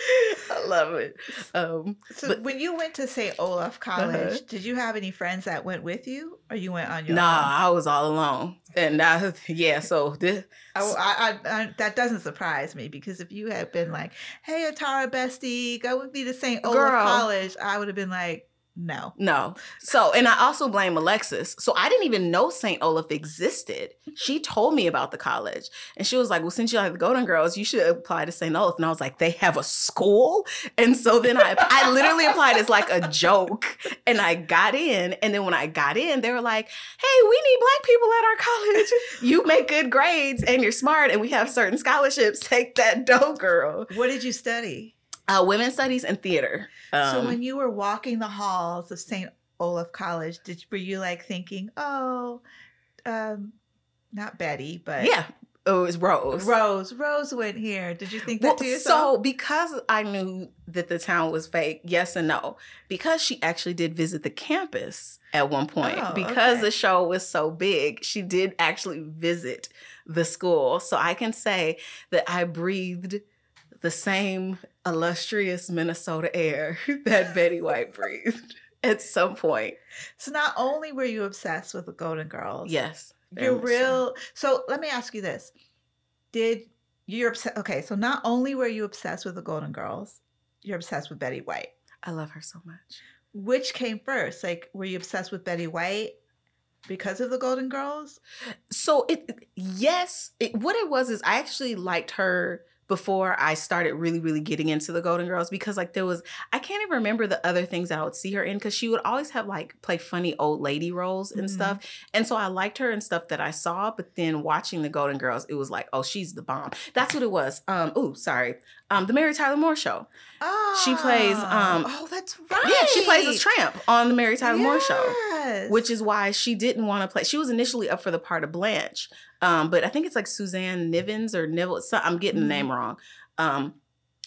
[LAUGHS] I love it. Um, So But- when you went to St. Olaf College, Uh-huh. did you have any friends that went with you, or you went on your nah, own? I was all alone, and I, yeah. So this, I, I, I, I- that doesn't surprise me because if you had been like, "Hey, Atara bestie, go with me to St. Olaf Girl. College," I would have been like, "No." No. So, and I also blame Alexis. So, I didn't even know St. Olaf existed. She told me about the college. And she was like, Well, since you like the Golden Girls, you should apply to St. Olaf. And I was like, They have a school? And so then I, I literally applied as like a joke. And I got in. And then when I got in, they were like, Hey, we need black people at our college. You make good grades and you're smart and we have certain scholarships. Take that dough, girl. What did you study? Uh, women's studies and theater. so Um, when you were walking the halls of St. Olaf College, did were you like thinking, "Oh, um, not Betty, but yeah, it was Rose. Rose, Rose went here." Did you think that Well, to yourself? so because I knew that the town was fake, yes and no. Because she actually did visit the campus at one point. Oh, because okay. the show was so big, she did actually visit the school. So I can say that I breathed the same illustrious Minnesota air [LAUGHS] that Betty White breathed at some point. So not only were you obsessed with the Golden Girls, Yes. you're much so. real. So. let me ask you this: Did you're obsessed? Okay, so not only were you obsessed with the Golden Girls, you're obsessed with Betty White. I love her so much. Which came first? Like, were you obsessed with Betty White because of the Golden Girls? So it yes, it, what it was is I actually liked her before I started really, really getting into the Golden Girls because like there was I can't even remember the other things that I would see her in because she would always have like play funny old lady roles and Mhm. stuff. And so I liked her and stuff that I saw, but then watching the Golden Girls, it was like, oh, she's the bomb. That's what it was. Um, oh, sorry. Um, the Mary Tyler Moore show. Oh, She plays, um, oh, that's right. Yeah, she plays as Tramp on the Mary Tyler Moore show. Which is why she didn't want to play. She was initially up for the part of Blanche, um, but I think it's like Sue Ann Nivens or Neville. So I'm getting the Mhm. name wrong. Um,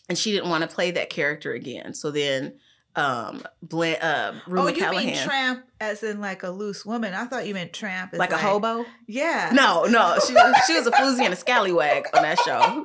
and she didn't want to play that character again. So then, um, Blan- uh, Rue oh, you mean tramp as in like a loose woman? I thought you meant tramp as like a hobo. Yeah. No, no, [LAUGHS] she she was a floozy and a scallywag on that show.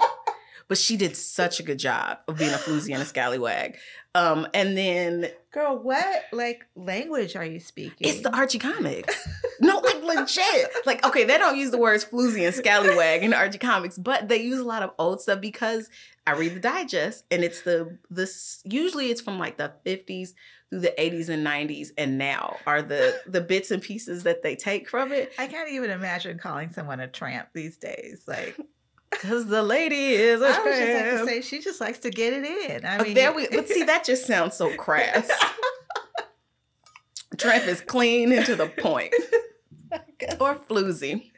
But she did such a good job of being a floozy and a scallywag. Um, and then Girl, what like language are you speaking? It's the Archie comics. [LAUGHS] no, like legit. Like, okay, they don't use the words floozy and scallywag in Archie comics, but they use a lot of old stuff because I read the digest and it's the this usually it's from like the 50s through the 80s and 90s and now are the the bits and pieces that they take from it. I can't even imagine calling someone a tramp these days. Like [LAUGHS] Because the lady is a I was just like to tramp. say, she just likes to get it in. I Uh, mean, there we but see [LAUGHS] that just sounds so crass. [LAUGHS] Tramp is clean and to the point. Or floozy.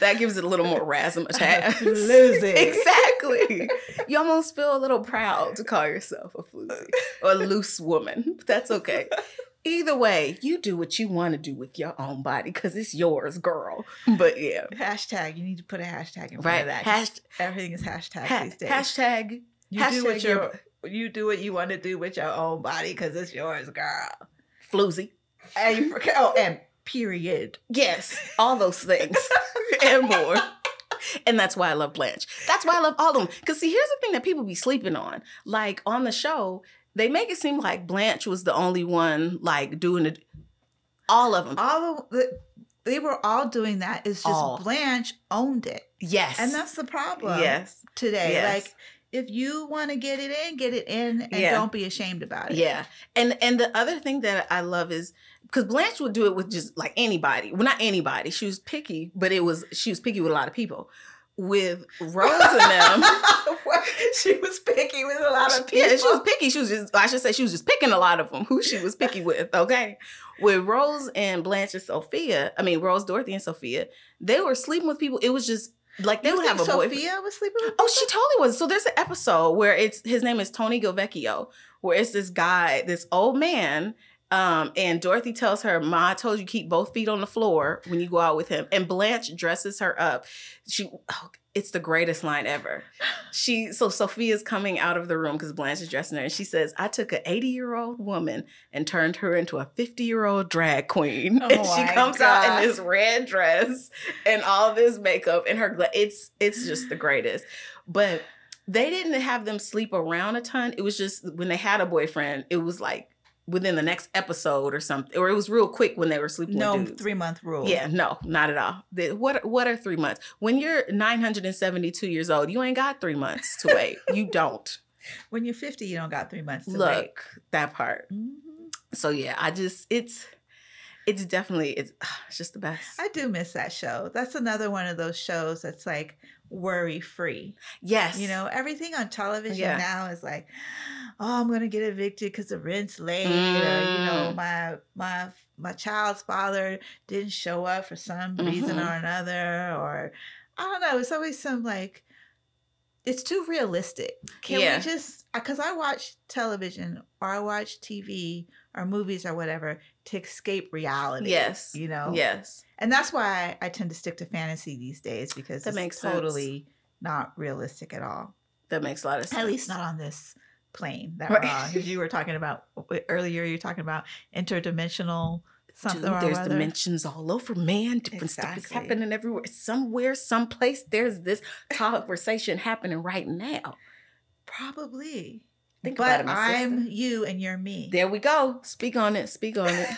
That gives it a little more razzmatazz. [LAUGHS] Floozy. [LAUGHS] exactly. You almost feel a little proud to call yourself a floozy or a loose woman. But that's okay. Either way, you do what you want to do with your own body because it's yours, girl. But yeah. hashtag. You need to put a hashtag in front Right. of that. Hasht- Everything is hashtag ha- these days. hashtag. you do what hashtag your you do what you want to do with your own body because it's yours, girl. floozy. And you forget. Oh, and period. Yes, all those things [LAUGHS] and more. And that's why I love Blanche. That's why I love all of them. Because, see, here's the thing that people be sleeping on. Like on the show, they make it seem like Blanche was the only one, like doing it. All of them. All of the, they were all doing that. It's just All. Blanche owned it, Yes. and that's the problem. Yes. today. Yes. Like if you want to get it in, get it in, and Yeah. don't be ashamed about it. Yeah. And and the other thing that I love is because Blanche would do it with just like anybody. Well, not anybody. She was picky, but it was she was picky with a lot of people. With Rose and them. [LAUGHS] she was picky with a lot of people. Yeah, she was picky. She was just, I should say, she was just picking a lot of them who she was picky with. Okay. With Rose and Blanche and Sophia, I mean, Rose, Dorothy, and Sophia, they were sleeping with people. It was just like they You would have a boyfriend. Sophia was sleeping with Oh, she totally was. So there's an episode where it's his name is Tony Govecchio, where it's this guy, this old man. Um, and Dorothy tells her, Ma, I told you keep both feet on the floor when you go out with him. And Blanche dresses her up. She oh, it's the greatest line ever. She so Sophia's coming out of the room because Blanche is dressing her, and she says, I took an 80-year-old woman and turned her into a 50-year-old drag queen. Oh [LAUGHS] and she comes out in this red dress and all this makeup and her gla- it's it's just the greatest. But they didn't have them sleep around a ton. It was just when they had a boyfriend, it was like within the next episode or something, or it was real quick when they were sleeping no three month rule. Yeah, no, not at all. The- what what are three months? When you're 972 years old, you ain't got three months to [LAUGHS] wait. you don't. When you're 50, you don't got three months to wait. Look, that part. Mhm. So yeah, I just it's it's definitely it's, [SIGHS] it's just the best. I do miss that show. That's another one of those shows that's like worry free. yes. You know, everything on television Yeah. now is like, oh, I'm gonna get evicted because the rent's late, or you know, Mm. my my my child's father didn't show up for some reason Mhm. or another, or I don't know. It's always some like, it's too realistic. Can Yeah. we just? Because I watch television or I watch TV or movies or whatever to escape reality. Yes. you know. Yes. And that's why I tend to stick to fantasy these days because That it's makes sense. totally not realistic at all. That makes a lot of sense. At least not on this plane that Right. we're on. Because you were talking about earlier, you were talking about interdimensional something Dude, there's dimensions all over, man. Different stuff is happening everywhere. Somewhere, someplace, there's this [LAUGHS] conversation happening right now. Probably. Think but about it, I'm sister. you and you're me. There we go. Speak on it. Speak on it.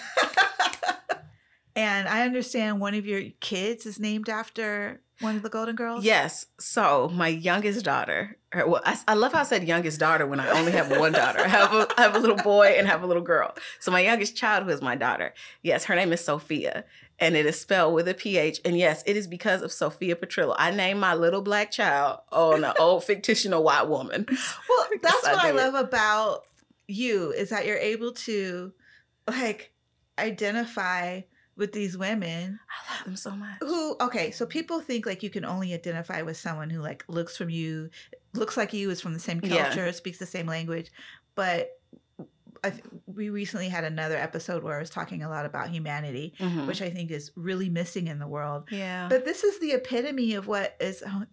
[LAUGHS] and I understand one of your kids is named after One of the Golden Girls? Yes. So my youngest daughter, or, well, I, I love how I said youngest daughter when I only have one daughter. I have a, I have a little boy and have a little girl. So my youngest child, who is my daughter, yes, her name is Sophia, and it is spelled with a ph. And yes, it is because of Sophia Petrillo. I named my little black child on an old [LAUGHS] fictional white woman. Well, [LAUGHS] that's I what I love about you is that you're able to like identify with these women I love them so much. who okay so people think like you can only identify with someone who like looks from you looks like you is from the same Yeah. culture speaks the same language but th- we recently had another episode where I was talking a lot about humanity, Mhm. which I think is really missing in the world. yeah. But this is the epitome of what is, uh, hum,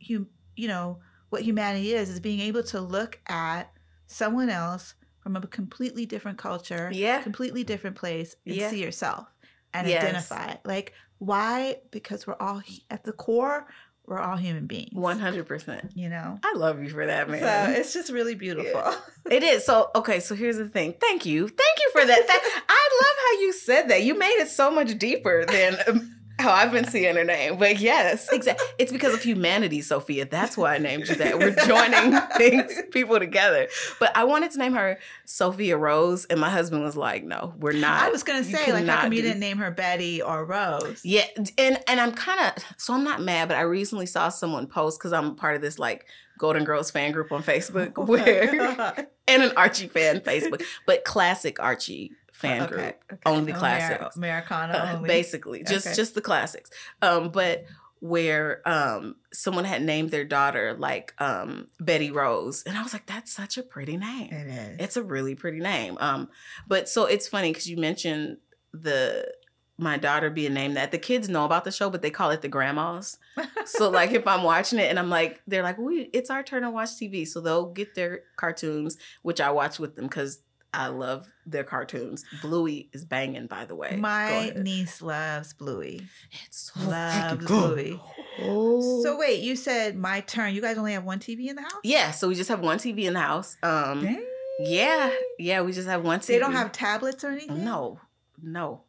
you know, what humanity is: is being able to look at someone else from a completely different culture, Yeah. completely different place, and Yeah. see yourself and Yes. identify. Like, why? Because we're all at the core, we're all human beings. 100%. You know. I love you for that, man. So it's just really beautiful. [LAUGHS] It is. So, okay, so here's the thing. Thank you. Thank you for that. [LAUGHS] I love how you said that. You made it so much deeper than how I've been seeing her name. But yes, exactly. It's because of humanity, Sophia. That's why I named you that. We're joining [LAUGHS] things, people together. But I wanted to name her Sophia Rose, and my husband was like, no, we're not. I was gonna say, like, how cannot come you didn't name her Betty or Rose? Yeah, and and I'm kind of so I'm not mad, but I recently saw someone post because I'm part of this like Golden Girls fan group on Facebook [LAUGHS] where [LAUGHS] and an Archie fan Facebook, but classic Archie fan Okay, group, okay. only classics, Americana Uh, only. basically just Okay. just the classics. Um, but where um someone had named their daughter like um Betty Rose, and I was like, that's such a pretty name. It is. It's a really pretty name. Um, but so it's funny because you mentioned the my daughter being named that. The kids know about the show, but they call it the grandmas. So [LAUGHS] like if I'm watching it and I'm like, they're like, we it's our turn to watch TV. So they'll get their cartoons, which I watch with them because I love their cartoons. Bluey is banging, by the way. My niece loves Bluey. it's so Loves. Bluey. Oh. So wait, you said my turn. You guys only have one TV in the house? yeah, so we just have one TV in the house. Um, Dang. yeah, yeah, we just have one TV. They don't have tablets or anything? no, no.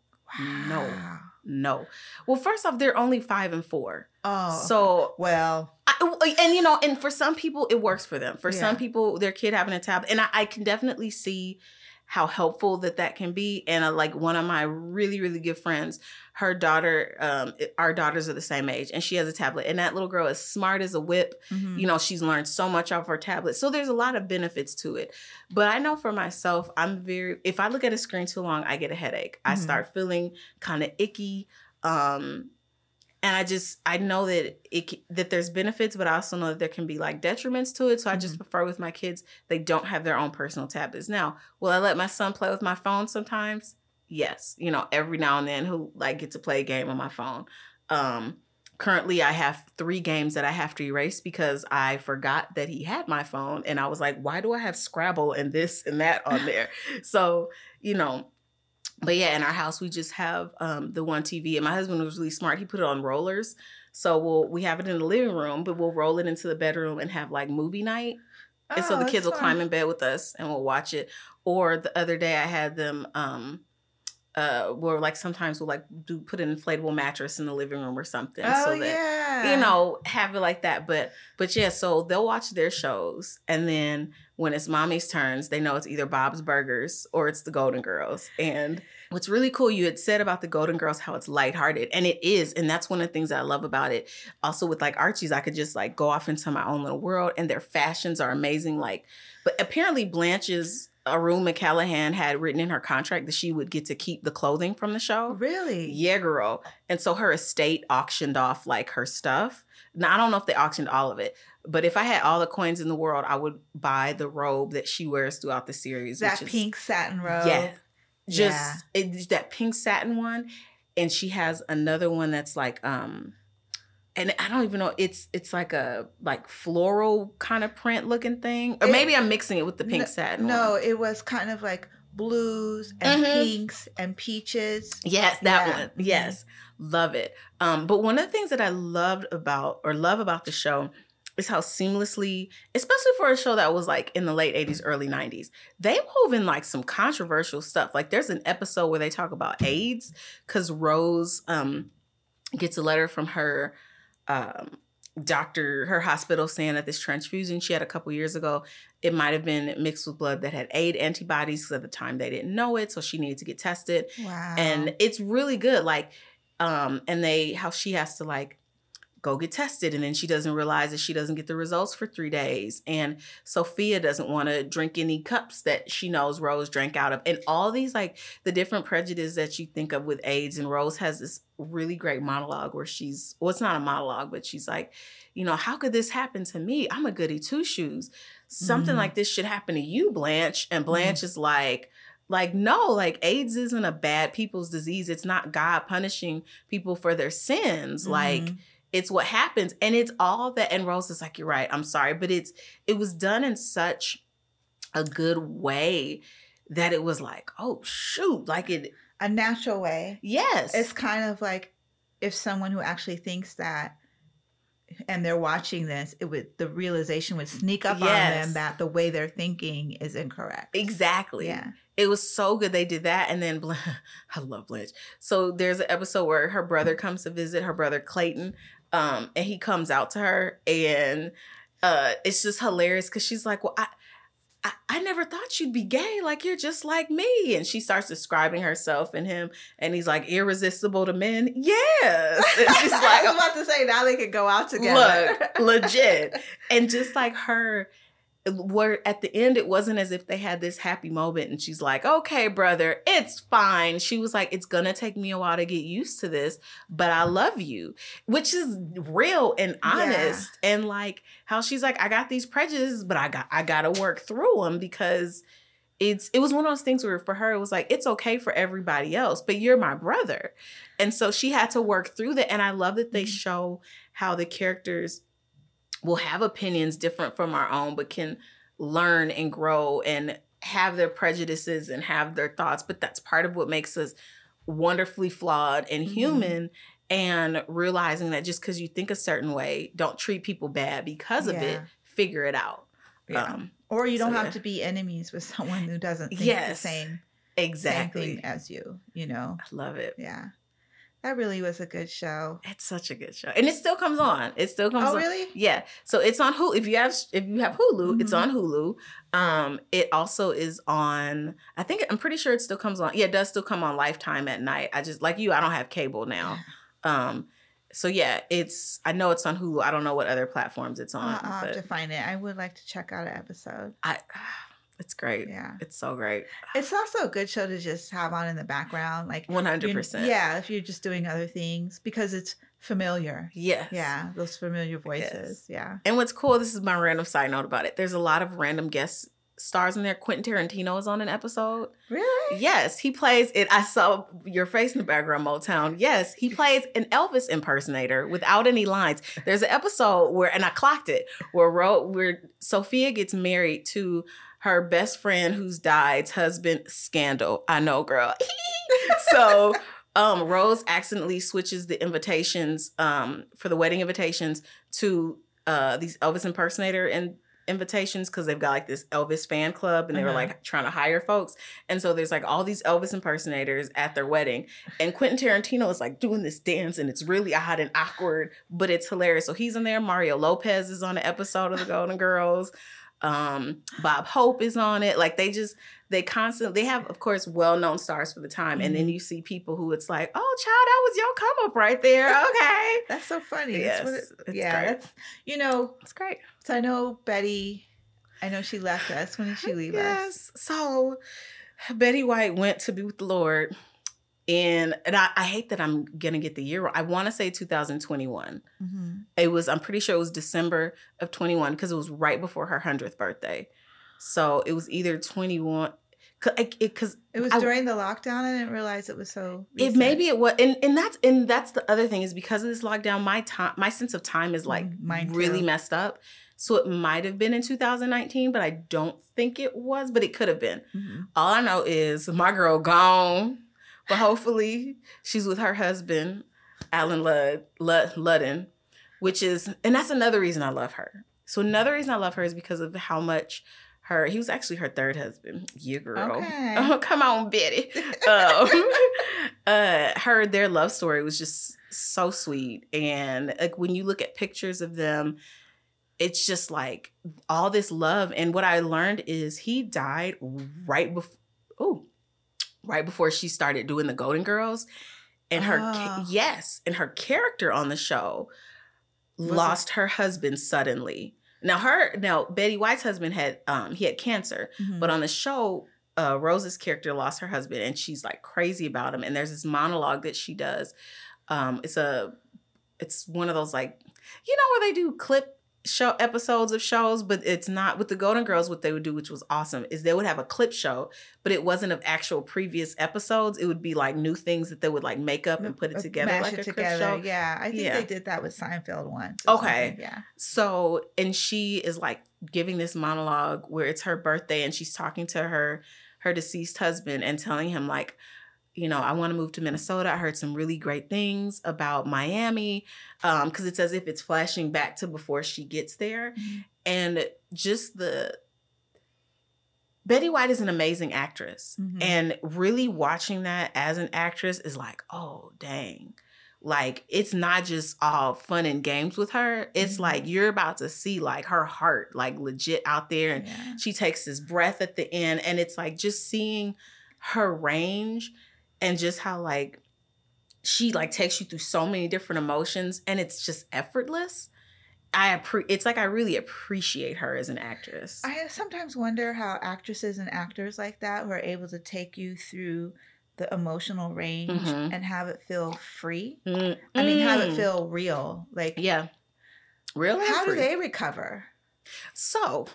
no. Wow. No. Well, first off, they're only five and four. Oh. So, well, and you know, and for some people, it works for them. For some people, their kid having a tablet, and I, I can definitely see how helpful that that can be. And uh, like one of my really, really good friends, her daughter, um, our daughters are the same age, and she has a tablet, and that little girl is smart as a whip. mhm. You know, she's learned so much off her tablet. So there's a lot of benefits to it. But I know for myself, I'm very if I look at a screen too long, I get a headache. I Mhm. start feeling kind of icky. Um and I just I know that it that there's benefits, but I also know that there can be like detriments to it. So I just prefer with my kids they don't have their own personal tablets. Now, will I let my son play with my phone sometimes? Yes, you know, every now and then who like get to play a game on my phone. Um currently I have 3 games that I have to erase because I forgot that he had my phone and I was like, why do I have Scrabble and this and that on [LAUGHS] there? so, you know, but yeah, in our house we just have um, the one TV, and my husband was really smart. He put it on rollers, so we'll we have it in the living room, but we'll roll it into the bedroom and have like movie night. and so Oh, the kids will fun. climb in bed with us and we'll watch it. Or the other day I had them um uh where like sometimes we'll like do put an inflatable mattress in the living room or something. Oh, so that yeah. You know, have it like that. But but yeah, so they'll watch their shows and then when it's mommy's turns, they know it's either Bob's Burgers or it's the Golden Girls. And what's really cool, you had said about the Golden Girls how it's lighthearted. And it is. And that's one of the things that I love about it. Also with like Archie's, I could just like go off into my own little world and their fashions are amazing. Like, but apparently Blanche's Arun McClanahan had written in her contract that she would get to keep the clothing from the show. Really? Yeah, girl. And so her estate auctioned off like her stuff. Now I don't know if they auctioned all of it, but if I had all the coins in the world, I would buy the robe that she wears throughout the series. That which is- pink satin robe. Yeah. Yeah. Just that pink satin one. And she has another one that's like um and I don't even know, it's it's like a like floral kind of print looking thing. Or It- maybe I'm mixing it with the pink No- satin. No, one. it was kind of like blues and Mhm. pinks and peaches. Yes, that Yeah. one. Yes. Love it. Um, but one of the things that I loved about or love about the show is how seamlessly, especially for a show that was like in the late 80s, early 90s, they wove in like some controversial stuff. Like there's an episode where they talk about AIDS because Rose um gets a letter from her um, doctor, her hospital saying that this transfusion she had a couple years ago, it might have been mixed with blood that had aid antibodies because at the time they didn't know it, so she needed to get tested. Wow. And it's really good. Like, um, and they how she has to like go get tested and then she doesn't realize that she doesn't get the results for three days and sophia doesn't want to drink any cups that she knows rose drank out of and all these like the different prejudices that you think of with aids and rose has this really great monologue where she's well it's not a monologue but she's like you know how could this happen to me? I'm a goody two shoes. Something Mhm. like this should happen to you blanche and blanche is like like no like aids isn't a bad people's disease. It's not god punishing people for their sins. Like Mhm. It's what happens and it's all that and rose is like you're right i'm sorry but it's it was done in such a good way that it was like oh shoot like it a natural way. yes It's kind of like if someone who actually thinks that and they're watching this, it would the realization would sneak up on them that the way they're thinking is incorrect. exactly Yeah. it was so good they did that and then Bl- [LAUGHS] i love blanche so there's an episode where her brother comes to visit her brother clayton um and he comes out to her and uh it's just hilarious because she's like well i I, I never thought you'd be gay. Like you're just like me. And she starts describing herself and him, and he's like irresistible to men. Yes. And she's [LAUGHS] I was about to say now they could go out together. look, legit. And just like her, where at the end it wasn't as if they had this happy moment and she's like, okay, brother, it's fine. She was like, it's gonna take me a while to get used to this, but I love you, which is real and Yeah. honest. And like how she's like, I got these prejudices, but I got I gotta work through them because it's it was one of those things where for her it was like it's okay for everybody else but you're my brother and so she had to work through that and i love that they Mhm. show how the characters will have opinions different from our own but can learn and grow and have their prejudices and have their thoughts but that's part of what makes us wonderfully flawed and Mhm. human and realizing that just because you think a certain way don't treat people bad because of it figure it out Yeah. um or you don't so, have yeah. to be enemies with someone who doesn't think Yes. the same, exactly same thing as you, you know? i love it Yeah. That really was a good show. It's such a good show, and it still comes on. It still comes. Oh, on. really? Yeah. So it's on Hulu. If you have if you have Hulu, it's Mhm. on Hulu. Um, it also is on. I think I'm pretty sure it still comes on. Yeah, it does still come on Lifetime at night. I just like you. I don't have cable now. Um, so yeah, it's. I know it's on Hulu. I don't know what other platforms it's on, I'll, I'll have to find it. I would like to check out an episode. I. It's great. Yeah. It's so great. It's also a good show to just have on in the background. Like, One hundred you're- percent. Yeah, if you're just doing other things because it's familiar. Yes. Yeah, those familiar voices. Yeah. And what's cool, this is my random side note about it. There's a lot of random guest stars in there. Quentin Tarantino is on an episode. Really? Yes, he plays it. I saw your face in the background, Motown. Yes, he [LAUGHS] plays an Elvis impersonator without any lines. There's an episode where, and I clocked it, where Ro, where Sophia gets married to her best friend who's died's husband. Scandal. I know, girl. [LAUGHS] so um Rose accidentally switches the invitations um for the wedding invitations to uh these Elvis impersonator and invitations because they've got like this Elvis fan club and they were Uh-huh. like trying to hire folks. And so there's like all these Elvis impersonators at their wedding. And Quentin Tarantino is like doing this dance and it's really odd and awkward, but it's hilarious. So he's in there. Mario Lopez is on an episode of the Golden Girls. Um, Bob Hope is on it. Like they just they constantly they have, of course, well-known stars for the time. And then Mhm. you see people who it's like, oh child, that was your come up right there. Okay. [LAUGHS] That's so funny. That's what Yes, it- it's yeah, great. that's you know. It's great. So I know Betty. I know she left us. When did she leave us? Yes. So Betty White went to be with the Lord. And, and I, I hate that I'm gonna get the year. I want to say 2021. hmm It was, I'm pretty sure it was December of 21 because it was right before her 100th birthday. So it was either 21, because It was I- during the lockdown. I didn't realize it was so. it maybe it was, and, and that's and that's the other thing is because of this lockdown, my time, my sense of time is like Mm, mine really too. messed up. So it might have been in 2019, but I don't think it was, but it could have been. Mhm. All I know is my girl gone, but hopefully she's with her husband, Allen Lud, Lud, Ludden, which is, and that's another reason I love her. So another reason I love her is because of how much her, he was actually her third husband. Yeah, girl. Okay. Oh, [LAUGHS] come on, Betty. um, [LAUGHS] uh, her, their love story was just so sweet. And like when you look at pictures of them, it's just like all this love. And what I learned is he died right before oh, right before she started doing the Golden Girls. And her Oh. yes, and her character on the show Was it- lost her husband suddenly. Now her now Betty White's husband had um he had cancer, Mhm. but on the show, uh, Rose's character lost her husband, and she's like crazy about him. And there's this monologue that she does. Um, it's a, it's one of those like, you know, where they do clip show episodes of shows, but it's not with the Golden Girls. What they would do, which was awesome, is they would have a clip show, but it wasn't of actual previous episodes. It would be like new things that they would like make up and put it Uh, together mash like it a clip together. show. Yeah, I think Yeah. they did that with Seinfeld once. Okay. something, Yeah. So, and she is like giving this monologue where it's her birthday and she's talking to her her deceased husband and telling him like, you know, I want to move to Minnesota. I heard some really great things about Miami um cuz it's as if it's flashing back to before she gets there Mhm. and just the Betty White is an amazing actress. Mhm. And really watching that as an actress is like, oh, dang. Like, it's not just all fun and games with her. It's Mhm. like you're about to see like her heart, like legit out there. And Yeah. she takes this breath at the end. And it's like just seeing her range and just how like she like takes you through so many different emotions and it's just effortless. I appre- it's like I really appreciate her as an actress. I sometimes wonder how actresses and actors like that who are able to take you through the emotional range Mhm. and have it feel free. Mm, I mean, have it mm. feel real. Like, Yeah. Real how do they recover? So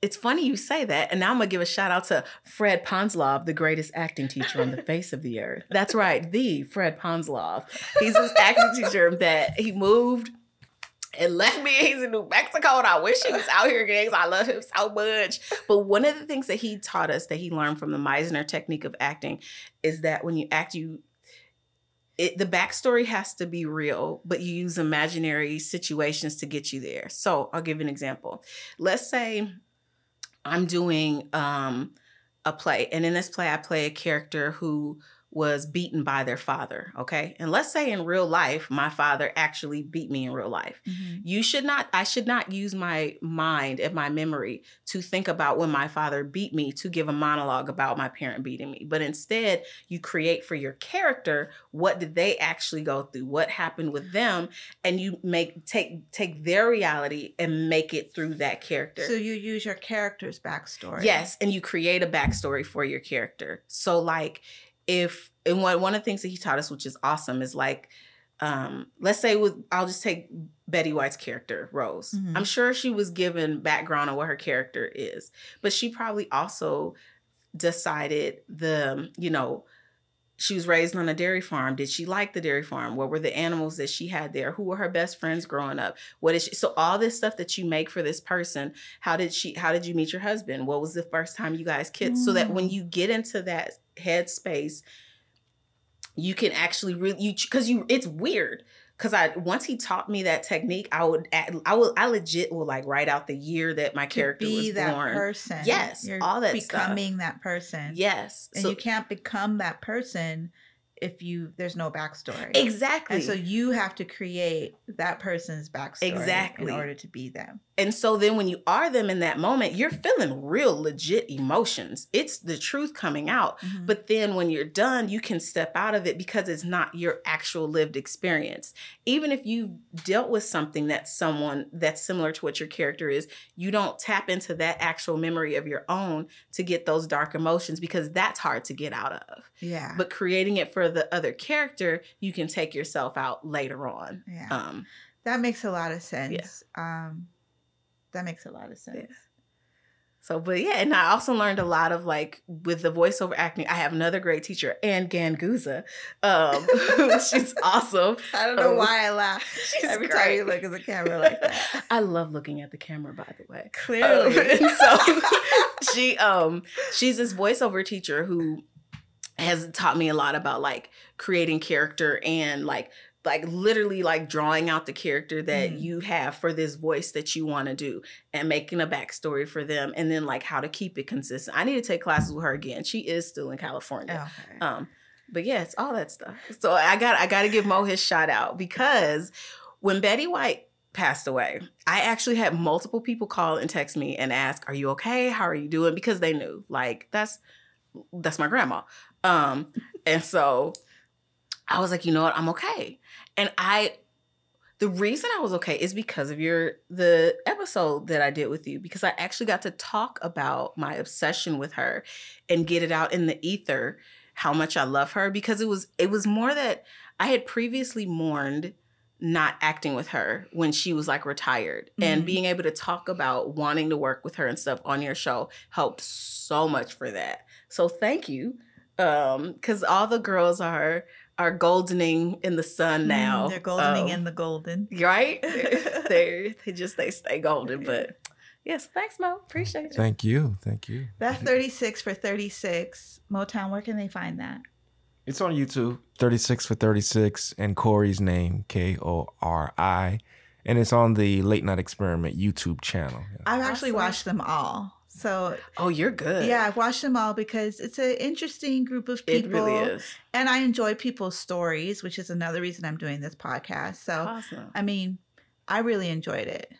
it's funny you say that. And now I'm going to give a shout out to Fred Ponslov, the greatest acting teacher on the face of the earth. That's right, the Fred Ponslov. He's this acting teacher that he moved and left me. He's in New Mexico, and I wish he was out here again 'cause I love him so much. But one of the things that he taught us that he learned from the Meisner technique of acting is that when you act, you it, the backstory has to be real, but you use imaginary situations to get you there. So I'll give an example. Let's say I'm doing um, a play, and in this play, I play a character who was beaten by their father. Okay. And let's say in real life, my father actually beat me in real life. Mm-hmm. You should not, I should not use my mind and my memory to think about when my father beat me to give a monologue about my parent beating me. But instead, you create for your character what did they actually go through? What happened with them? And you make take take their reality and make it through that character. So you use your character's backstory. Yes, and you create a backstory for your character. So like if and one one of the things that he taught us, which is awesome, is like um let's say with I'll just take Betty White's character, Rose. Mhm. I'm sure she was given background on what her character is, but she probably also decided the, you know, she was raised on a dairy farm. Did she like the dairy farm? What were the animals that she had there? Who were her best friends growing up? What is she? So all this stuff that you make for this person, how did she? How did you meet your husband? What was the first time you guys kissed? So that when Mm. you get into that headspace, you can actually really you because you it's weird because I once he taught me that technique, I would I will I legit will like write out the year that my character be was that born. person. Yes, You're all that stuff. becoming that person. Yes, And so you can't become that person if you there's no backstory. exactly. And so you have to create that person's backstory Exactly. in order to be them. And so then when you are them in that moment, you're feeling real legit emotions. It's the truth coming out. Mhm. But then when you're done, you can step out of it because it's not your actual lived experience. Even if you've dealt with something that's someone that's similar to what your character is, you don't tap into that actual memory of your own to get those dark emotions because that's hard to get out of. yeah. But creating it for the other character, you can take yourself out later on. yeah. Um, that makes a lot of sense. Um that makes a lot of sense. So, but yeah, and I also learned a lot of like with the voiceover acting. I have another great teacher, Ann Ganguza. Um, [LAUGHS] she's awesome. [LAUGHS] I don't know Um, why I laugh [LAUGHS] every time you great. look at the camera like that. I love looking at the camera, by the way. Clearly. Um, and so she um she's this voiceover teacher who has taught me a lot about like creating character and like like literally like drawing out the character that Mm. you have for this voice that you want to do and making a backstory for them and then like how to keep it consistent. I need to take classes with her again. She is still in California. okay. Um But yeah, it's all that stuff. So I got I got to give Mo his shout out because when Betty White passed away, I actually had multiple people call and text me and ask, "Are you okay? How are you doing?" Because they knew, like that's that's my grandma. Um, and so I was like, you know what, I'm okay. And I the reason I was okay is because of your the episode that I did with you because I actually got to talk about my obsession with her and get it out in the ether how much I love her because it was it was more that I had previously mourned not acting with her when she was like retired and Mhm. being able to talk about wanting to work with her and stuff on your show helped so much for that. So thank you. Um cuz all the girls are are goldening in the sun now. Mm, They're goldening Um, in the golden. [LAUGHS] right? [LAUGHS] they they just they stay golden, but yes, thanks Mo. Appreciate it. Thank you. Thank you. That 36 for 36. Motown, where can they find that? It's on YouTube. 36 for 36 and Kori's name K O R I. And it's on the Late Night Experiment YouTube channel. I've actually Awesome. watched them all. So, Oh, you're good. yeah, I've watched them all because it's an interesting group of people. It really is. And I enjoy people's stories, which is another reason I'm doing this podcast. So, Awesome. I mean, I really enjoyed it.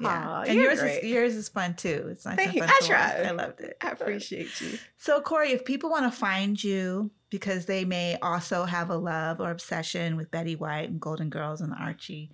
Yeah. Aw, and yours great. is yours is fun too. It's nice Thank and you. fun I tried. I loved it. I appreciate you. So, Kori, if people want to find you because they may also have a love or obsession with Betty White and Golden Girls and Archie,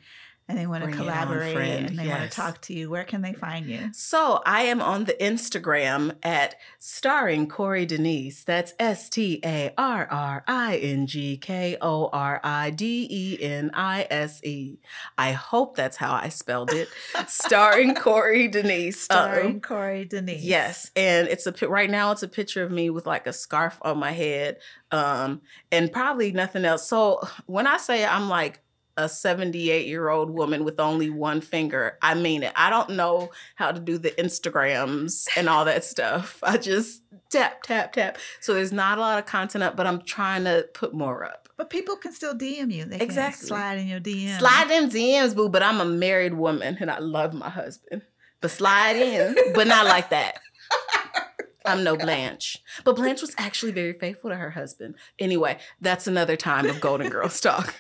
and they want to it on, collaborate and they want to talk to you, where can they find you? So I am on the Instagram at starring Kori Denise. That's S T A R R I N G K O R I D E N I S E. I hope that's how I spelled it. [LAUGHS] starring Kori Denise. Starring Um, Kori Denise. Yes, and it's a right now. It's a picture of me with like a scarf on my head, um, and probably nothing else. So when I say I'm like a 78 year old woman with only one finger, I mean it. I don't know how to do the Instagrams and all that stuff. I just tap tap tap. So there's not a lot of content up, but I'm trying to put more up. But people can still DM you. They can Exactly. slide in your DM. Slide them DMs, boo. But I'm a married woman and I love my husband. But slide in, but not like that. I'm no Blanche. But Blanche was actually very faithful to her husband. Anyway, that's another time of Golden Girls talk.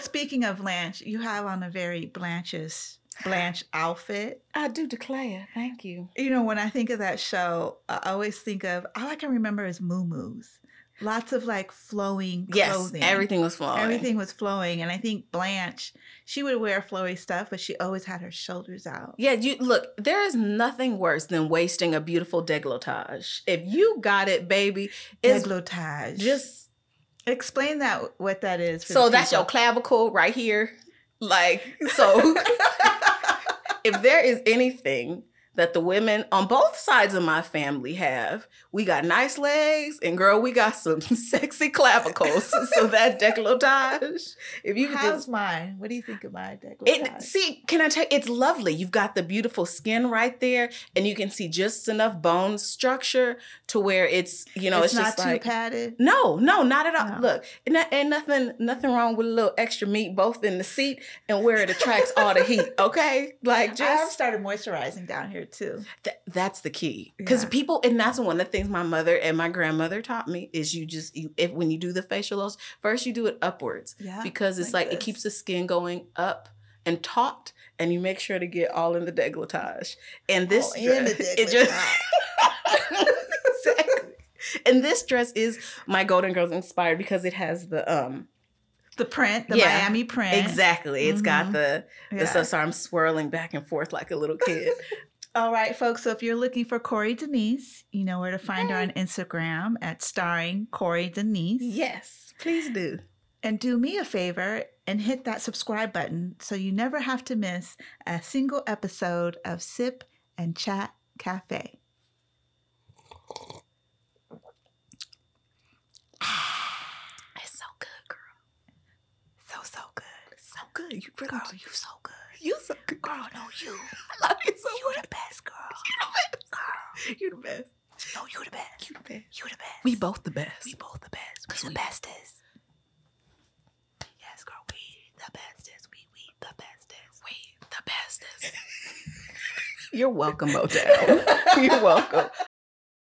Speaking of Blanche, you have on a very Blanche's Blanche outfit. I do declare. Thank you. You know, when I think of that show, I always think of all I can remember is moo-moos. Lots of like flowing clothing. Yes, everything was flowing. Everything was flowing. And I think Blanche, she would wear flowy stuff, but she always had her shoulders out. Yeah, you look, there is nothing worse than wasting a beautiful decolletage. If you got it, baby, it's decolletage. just explain that what that is. for so that's your clavicle right here. Like, so [LAUGHS] [LAUGHS] if there is anything that the women on both sides of my family have, we got nice legs, and girl, we got some [LAUGHS] sexy clavicles. [LAUGHS] so that decolletage, if you How's just mine? What do you think of my decolletage? it see, can I tell you, it's lovely. You've got the beautiful skin right there, and you can see just enough bone structure to where it's, you know, it's, it's, not just too like padded. no, no, not at all. No. Look, and ain't nothing, nothing wrong with a little extra meat both in the seat and where it attracts all the heat. Okay, like just started moisturizing down here too. th- that's the key. Because Yeah. people, and that's one of the things my mother and my grandmother taught me is you just you, if when you do the facial lotion, first you do it upwards Yeah. because it's like like, it keeps the skin going up and taut, and you make sure to get all in the decolletage. And this the dress, it just [LAUGHS] exactly. And this dress is my Golden Girls inspired because it has the um The print, the Yeah, Miami print. exactly. It's got Mhm. the Yeah. the stuff. So I'm swirling back and forth like a little kid. All right, folks. So if you're looking for Kori Denise, you know where to find her on Instagram at starring Kori Denise. yes, please do. And do me a favor and hit that subscribe button so you never have to miss a single episode of Sip and Chat Cafe. It's so good, girl. So, so good. So good. You really Girl, you so good. You so good. Girl, no, you. I love you so You much. [LAUGHS] the best, girl. Girl, you the best. No, you the best. You the best. You the best. We both the best. We both the best. We we- the bestest. Yes, girl, we the bestest. We we the bestest. We the bestest. [LAUGHS] You're welcome, Motown. [LAUGHS] You're welcome.